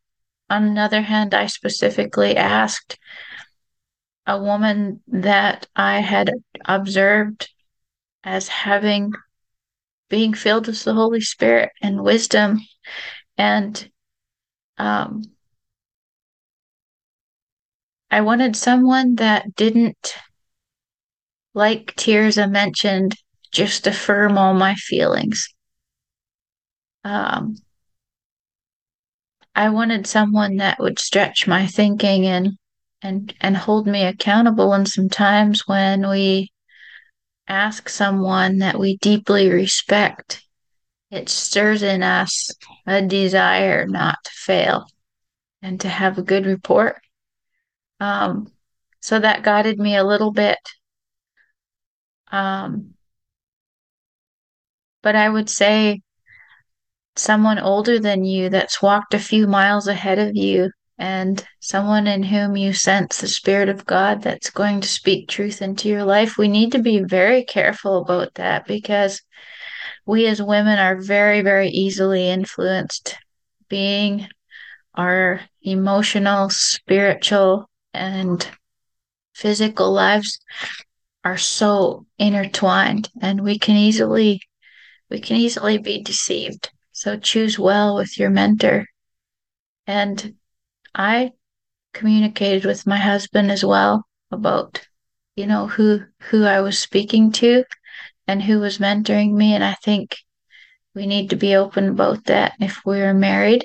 On another hand, I specifically asked a woman that I had observed as having being filled with the Holy Spirit and wisdom and um, I wanted someone that didn't, like Tirza mentioned, just affirm all my feelings. Um, I wanted someone that would stretch my thinking and and and hold me accountable. And sometimes when we ask someone that we deeply respect, it stirs in us a desire not to fail and to have a good report. Um, so that guided me a little bit. Um, but I would say someone older than you that's walked a few miles ahead of you and someone in whom you sense the Spirit of God that's going to speak truth into your life. We need to be very careful about that because we as women are very, very easily influenced, being our emotional, spiritual, and physical lives are so intertwined and we can easily we can easily be deceived so choose well with your mentor and i communicated with my husband as well about you know who who i was speaking to and who was mentoring me and i think we need to be open about that if we're married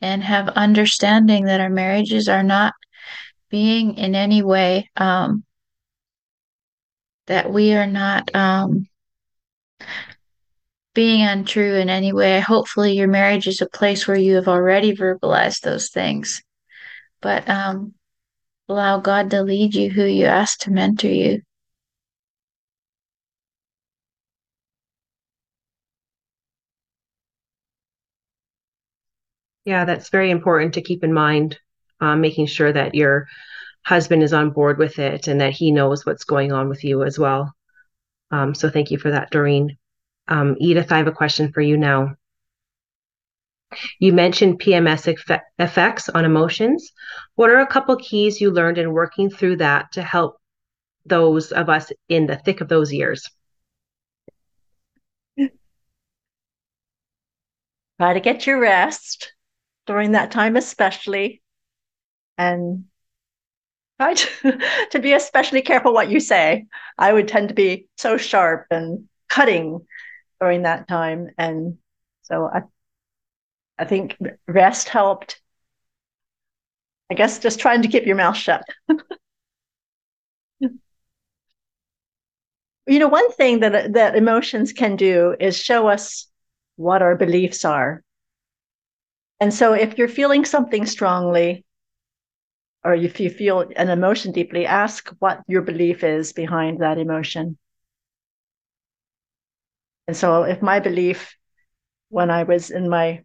and have understanding that our marriages are not being in any way um, that we are not um, being untrue in any way. Hopefully, your marriage is a place where you have already verbalized those things, but um, allow God to lead you who you ask to mentor you. Yeah, that's very important to keep in mind, um, making sure that your husband is on board with it and that he knows what's going on with you as well. Um, so thank you for that, Doreen. Um, Edith, I have a question for you now. You mentioned PMS effect- effects on emotions. What are a couple keys you learned in working through that to help those of us in the thick of those years? Try to get your rest during that time, especially, and try to, (laughs) to be especially careful what you say. I would tend to be so sharp and cutting during that time, and so I, I think rest helped. I guess just trying to keep your mouth shut. (laughs) you know, one thing that that emotions can do is show us what our beliefs are. And so if you're feeling something strongly, or if you feel an emotion deeply, ask what your belief is behind that emotion. And so if my belief when I was in my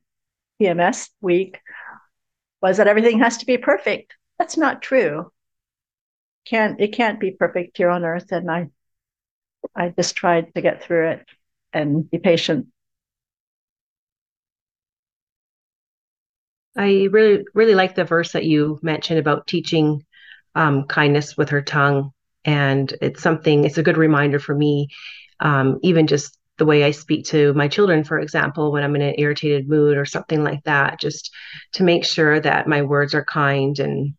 PMS week was that everything has to be perfect, that's not true. Can't it can't be perfect here on earth. And I I just tried to get through it and be patient. I really, really like the verse that you mentioned about teaching um, kindness with her tongue. And it's something, it's a good reminder for me, um, even just the way I speak to my children, for example, when I'm in an irritated mood or something like that, just to make sure that my words are kind and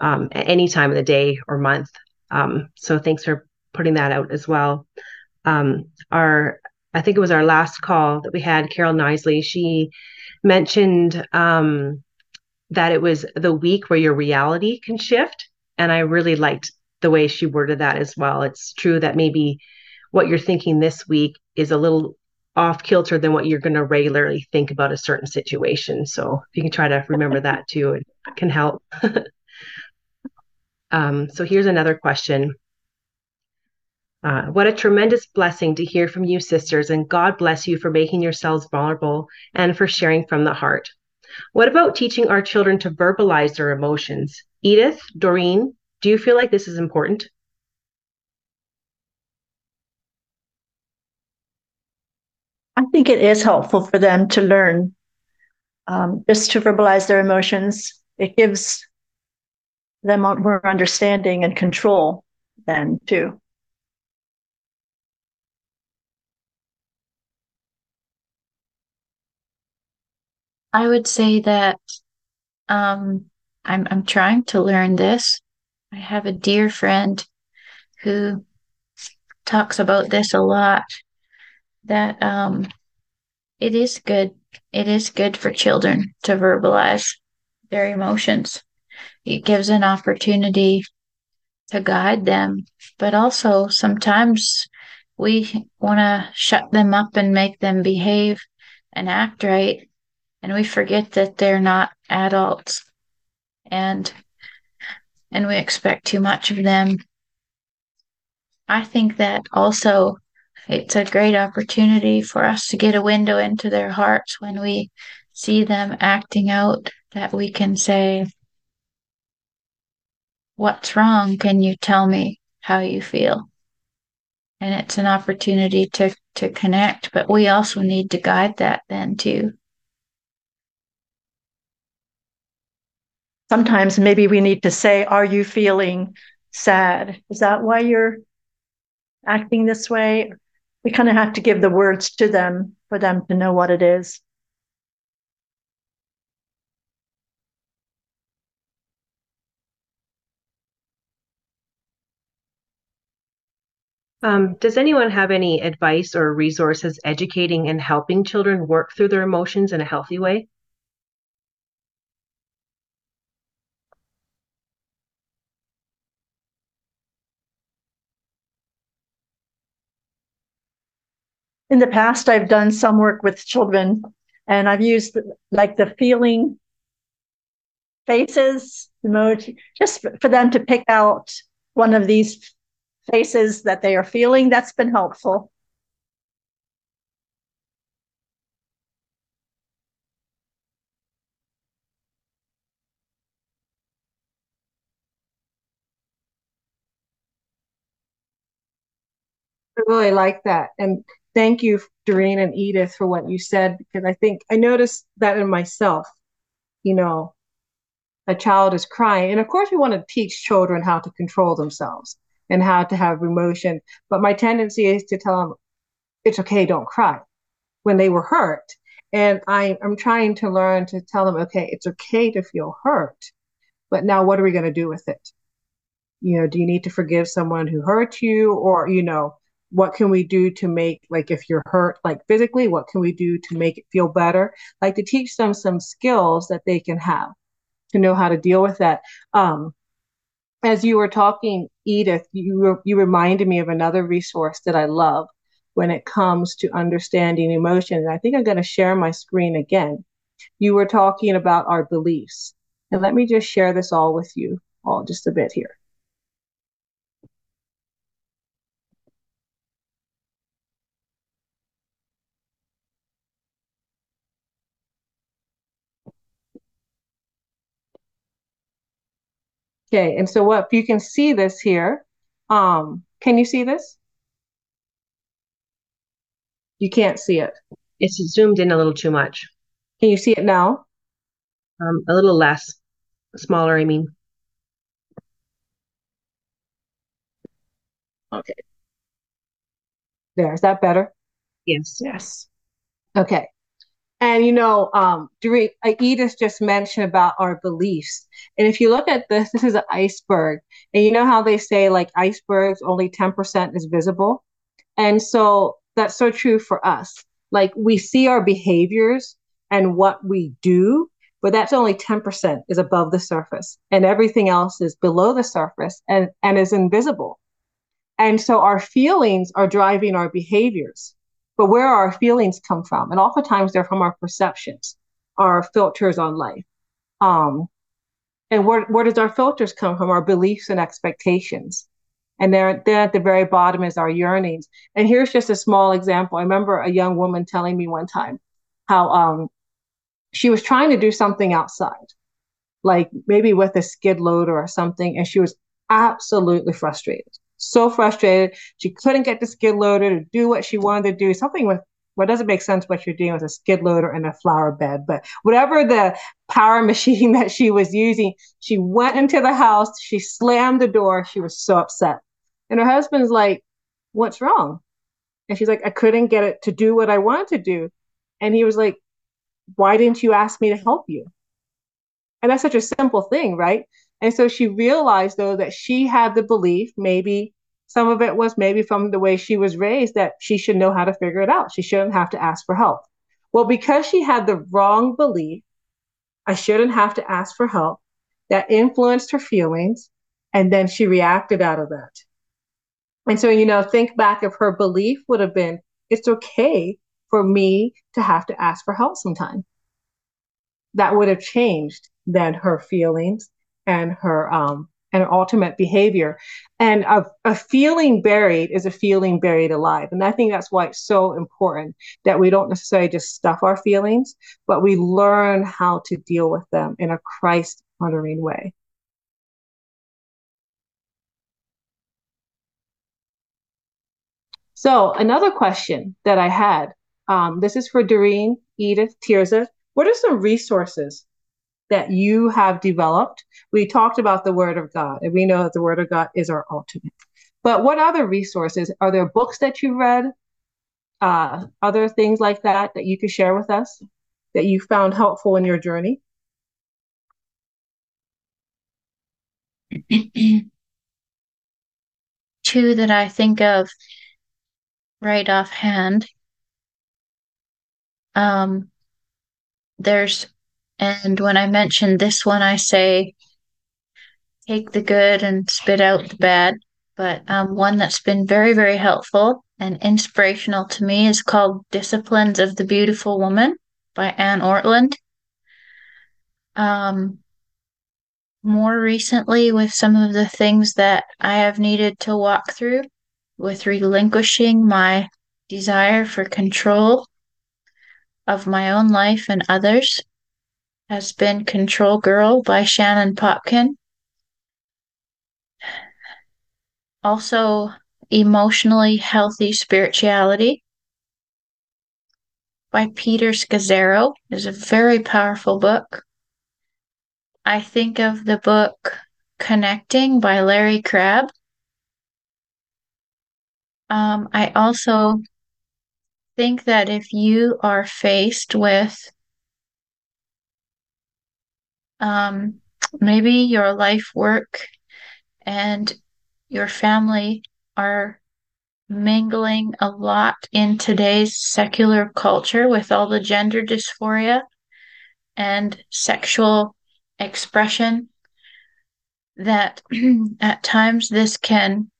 um, at any time of the day or month. Um, so thanks for putting that out as well. Um, our, I think it was our last call that we had, Carol Nisley. She mentioned um, that it was the week where your reality can shift. And I really liked the way she worded that as well. It's true that maybe what you're thinking this week is a little off kilter than what you're going to regularly think about a certain situation. So if you can try to remember that (laughs) too, it can help. (laughs) um, so here's another question. Uh, what a tremendous blessing to hear from you, sisters, and God bless you for making yourselves vulnerable and for sharing from the heart. What about teaching our children to verbalize their emotions? Edith, Doreen, do you feel like this is important? I think it is helpful for them to learn um, just to verbalize their emotions. It gives them more understanding and control then too. I would say that um, I'm I'm trying to learn this. I have a dear friend who talks about this a lot. That um, it is good. It is good for children to verbalize their emotions. It gives an opportunity to guide them, but also sometimes we want to shut them up and make them behave and act right and we forget that they're not adults and and we expect too much of them i think that also it's a great opportunity for us to get a window into their hearts when we see them acting out that we can say what's wrong can you tell me how you feel and it's an opportunity to to connect but we also need to guide that then too sometimes maybe we need to say, Are you feeling sad? Is that why you're acting this way? We kind of have to give the words to them for them to know what it is. Um, does anyone have any advice or resources educating and helping children work through their emotions in a healthy way? In the past, I've done some work with children and I've used like the feeling faces emoji just for them to pick out one of these faces that they are feeling. That's been helpful. I really like that. And thank you, Doreen and Edith, for what you said, because I think I noticed that in myself. You know, a child is crying. And of course, we want to teach children how to control themselves and how to have emotion. But my tendency is to tell them, it's okay, don't cry when they were hurt. And I, I'm trying to learn to tell them, okay, it's okay to feel hurt, but now what are we going to do with it? You know, do you need to forgive someone who hurt you? Or, you know, what can we do to make, like, if you're hurt, like physically, what can we do to make it feel better? Like to teach them some skills that they can have to know how to deal with that. Um, as you were talking, Edith, you you reminded me of another resource that I love when it comes to understanding emotion. And I think I'm going to share my screen again. You were talking about our beliefs. And let me just share this all with you all just a bit here. Okay, and so what if you can see this here? Um, can you see this? You can't see it. It's zoomed in a little too much. Can you see it now? Um, a little less, smaller, I mean. Okay. There, is that better? Yes. Yes. Okay. And you know, um, Edith just mentioned about our beliefs. And if you look at this, this is an iceberg. And you know how they say like icebergs only 10% is visible? And so that's so true for us. Like we see our behaviors and what we do, but that's only 10% is above the surface. And everything else is below the surface and, and is invisible. And so our feelings are driving our behaviors but where our feelings come from. And oftentimes they're from our perceptions our filters on life. Um, and where, where does our filters come from? Our beliefs and expectations. And then, then at the very bottom is our yearnings. And here's just a small example. I remember a young woman telling me one time how um, she was trying to do something outside like maybe with a skid loader or something and she was absolutely frustrated so frustrated. She couldn't get the skid loader to do what she wanted to do. Something with what doesn't make sense what you're doing with a skid loader and a flower bed, but whatever the power (laughs) machine that she was using, she went into the house, she slammed the door, she was so upset. And her husband's like, What's wrong? And she's like, I couldn't get it to do what I wanted to do. And he was like, Why didn't you ask me to help you? And that's such a simple thing, right? And so she realized, though, that she had the belief, maybe some of it was maybe from the way she was raised, that she should know how to figure it out. She shouldn't have to ask for help. Well, because she had the wrong belief, I shouldn't have to ask for help, that influenced her feelings. And then she reacted out of that. And so, you know, think back if her belief would have been, it's okay for me to have to ask for help sometime. That would have changed then her feelings and her um and ultimate behavior. And a, a feeling buried is a feeling buried alive. And I think that's why it's so important that we don't necessarily just stuff our feelings, but we learn how to deal with them in a Christ honoring way. So another question that I had, um, this is for Doreen, Edith, Tirza. What are some resources that you have developed? We talked about the Word of God, and we know that the Word of God is our ultimate. But what other resources? Are there books that you read? Uh, other things like that that you could share with us that you found helpful in your journey? (clears throat) Two that I think of right offhand. Um, there's, and when I mention this one, I say, take the good and spit out the bad. But um, one that's been very, very helpful and inspirational to me is called Disciplines of the Beautiful Woman by Anne Ortlund. Um, more recently, with some of the things that I have needed to walk through with relinquishing my desire for control of my own life and others, has been Control Girl by Shannon Popkin. Also, Emotionally Healthy Spirituality by Peter Scazzero is a very powerful book. I think of the book Connecting by Larry Crabb. Um, I also think that if you are faced with um, maybe your life work and your family are mingling a lot in today's secular culture with all the gender dysphoria and sexual expression that (clears throat) at times this can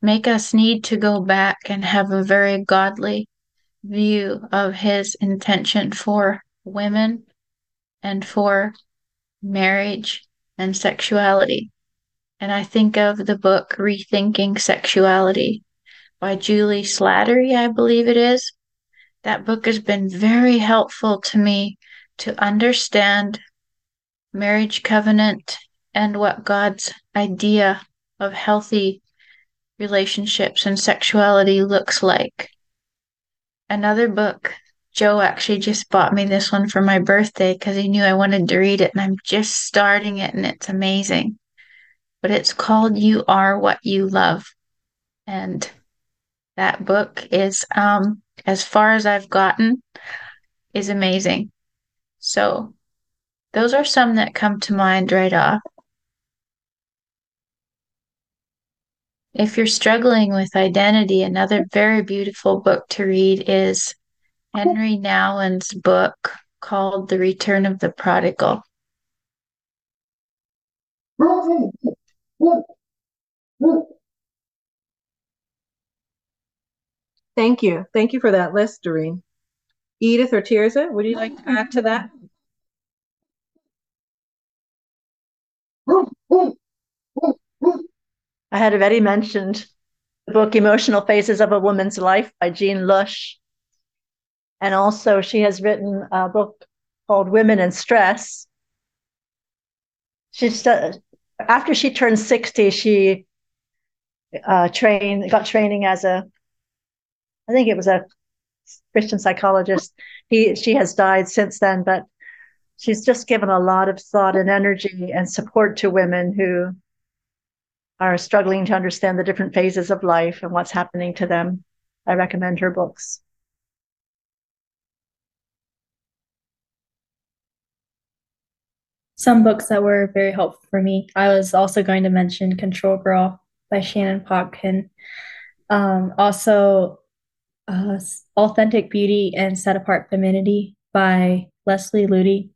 make us need to go back and have a very godly view of his intention for women and for marriage and sexuality. And I think of the book Rethinking Sexuality by Juli Slattery, I believe it is. That book has been very helpful to me to understand marriage covenant and what God's idea of healthy relationships and sexuality looks like. Another book, Joe actually just bought me this one for my birthday because he knew I wanted to read it, and I'm just starting it, and it's amazing. But it's called You Are What You Love. And that book is, um, as far as I've gotten, is amazing. So, those are some that come to mind right off. If you're struggling with identity, another very beautiful book to read is Henri Nouwen's book called The Return of the Prodigal. Thank you. Thank you for that list, Doreen. Edith or Tirza, would you like to add to that? I had already mentioned the book Emotional Phases of a Woman's Life by Jean Lush. And also, she has written a book called Women in Stress. She's after she turned 60, she uh, trained, got training as a, I think it was a Christian psychologist. He, she has died since then, but she's just given a lot of thought and energy and support to women who are struggling to understand the different phases of life and what's happening to them. I recommend her books. Some books that were very helpful for me. I was also going to mention Control Girl by Shannon Popkin. Um, also, uh, Authentic Beauty and Set Apart Femininity by Leslie Ludy,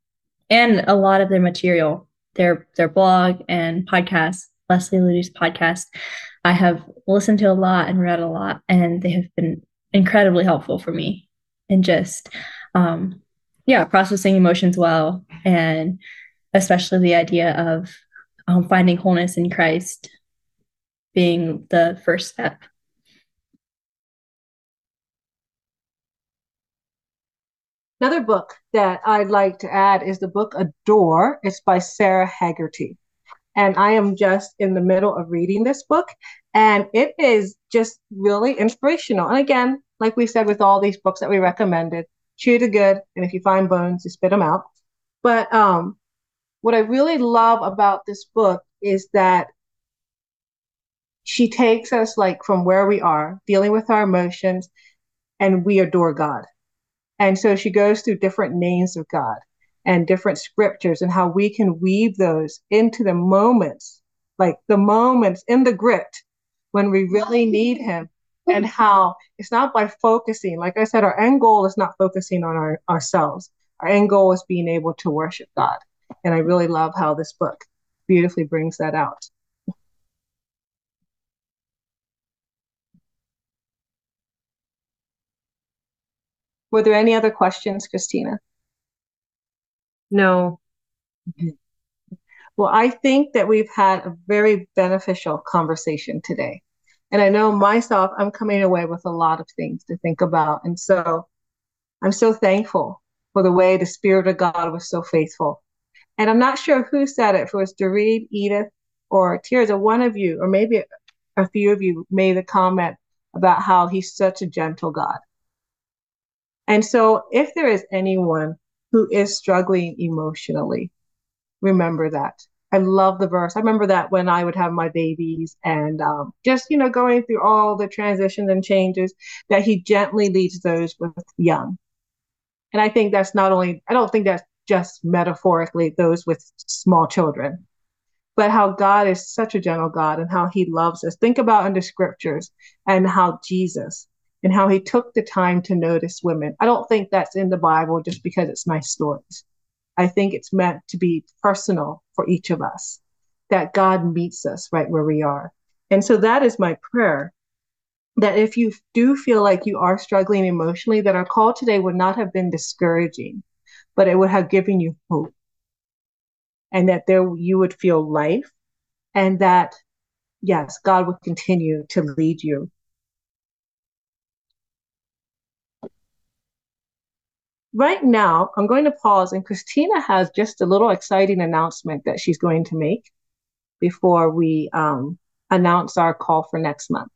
and a lot of their material, their their blog and podcast Leslie Ludy's podcast, I have listened to a lot and read a lot, and they have been incredibly helpful for me in just, um, yeah, processing emotions well, and especially the idea of um, finding wholeness in Christ being the first step. Another book that I'd like to add is the book Adore. It's by Sarah Hagerty. And I am just in the middle of reading this book, and it is just really inspirational. And again, like we said with all these books that we recommended, chew the good, and if you find bones, you spit them out. But um, what I really love about this book is that she takes us like from where we are, dealing with our emotions, and we adore God. And so she goes through different names of God and different scriptures and how we can weave those into the moments, like the moments in the grit when we really need Him. And how it's not by focusing, like I said, our end goal is not focusing on our, ourselves. Our end goal is being able to worship God. And I really love how this book beautifully brings that out. Were there any other questions, Christina? No. Mm-hmm. Well, I think that we've had a very beneficial conversation today. And I know myself, I'm coming away with a lot of things to think about. And so I'm so thankful for the way the Spirit of God was so faithful. And I'm not sure who said it, if it was Doreen, Edith, or Tirza, or one of you, or maybe a few of you made a comment about how he's such a gentle God. And so, if there is anyone who is struggling emotionally, remember that. I love the verse. I remember that when I would have my babies and um, just, you know, going through all the transitions and changes, that he gently leads those with young. And I think that's not only, I don't think that's just metaphorically those with small children, but how God is such a gentle God and how he loves us. Think about in the scriptures and how Jesus and how he took the time to notice women. I don't think that's in the Bible just because it's nice stories. I think it's meant to be personal for each of us, that God meets us right where we are. And so that is my prayer that if you do feel like you are struggling emotionally, that our call today would not have been discouraging, but it would have given you hope. And that there you would feel life and that yes, God would continue to lead you right now, I'm going to pause, and Christina has just a little exciting announcement that she's going to make before we um, announce our call for next month.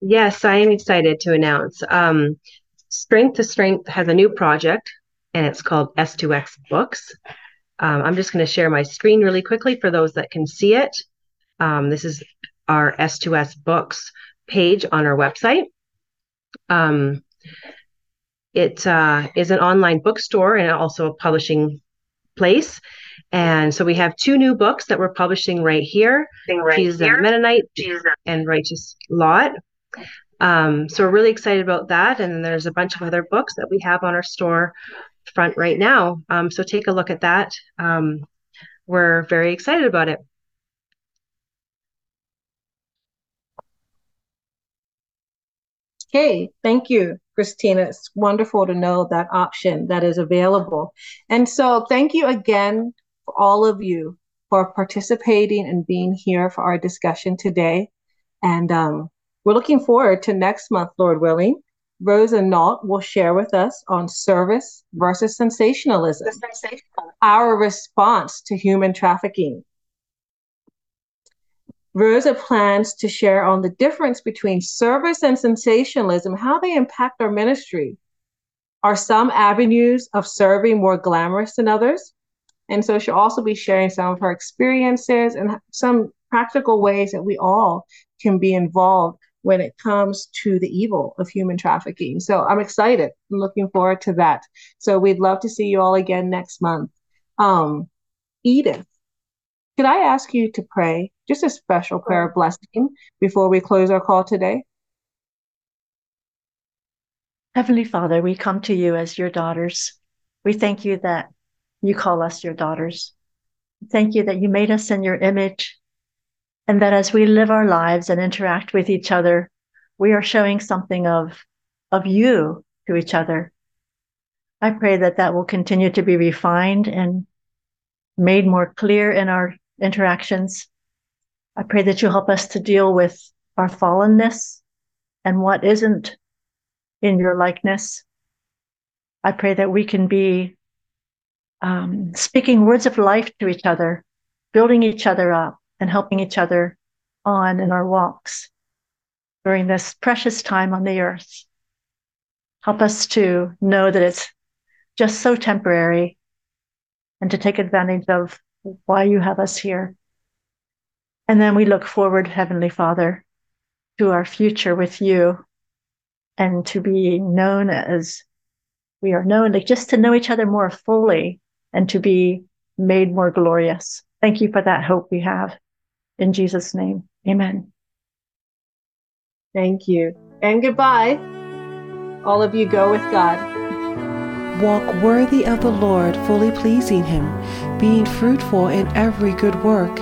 Yes, I am excited to announce. Um, Strength to Strength has a new project, and it's called S2S Books. Um, I'm just going to share my screen really quickly for those that can see it. Um, this is our S2S Books page on our website. Um, it uh, is an online bookstore and also a publishing place. And so we have two new books that we're publishing right here. Right Jesus here. Mennonite Jesus. and Righteous Lot. Um, so we're really excited about that. And there's a bunch of other books that we have on our store front right now. Um, so take a look at that. Um, we're very excited about it. Okay, thank you. Christina. It's wonderful to know that option that is available. And so, thank you again for all of you for participating and being here for our discussion today. And um, we're looking forward to next month, Lord willing. Rosa Nault will share with us on service versus sensationalism, sensational. our response to human trafficking. Rosa plans to share on the difference between service and sensationalism, how they impact our ministry. Are some avenues of serving more glamorous than others? And so she'll also be sharing some of her experiences and some practical ways that we all can be involved when it comes to the evil of human trafficking. So I'm excited. Looking forward to that. So we'd love to see you all again next month. Um, Edith, could I ask you to pray just a special prayer of blessing before we close our call today? Heavenly Father, we come to you as your daughters. We thank you that you call us your daughters. Thank you that you made us in your image and that as we live our lives and interact with each other, we are showing something of, of you to each other. I pray that that will continue to be refined and made more clear in our interactions. I pray that you help us to deal with our fallenness and what isn't in your likeness. I pray that we can be um, speaking words of life to each other, building each other up, and helping each other on in our walks during this precious time on the earth. Help us to know that it's just so temporary and to take advantage of why you have us here. And then we look forward, Heavenly Father, to our future with you and to be known as we are known, like just to know each other more fully and to be made more glorious. Thank you for that hope we have. In Jesus' name, amen. Thank you. And goodbye. All of you go with God. Walk worthy of the Lord, fully pleasing Him, being fruitful in every good work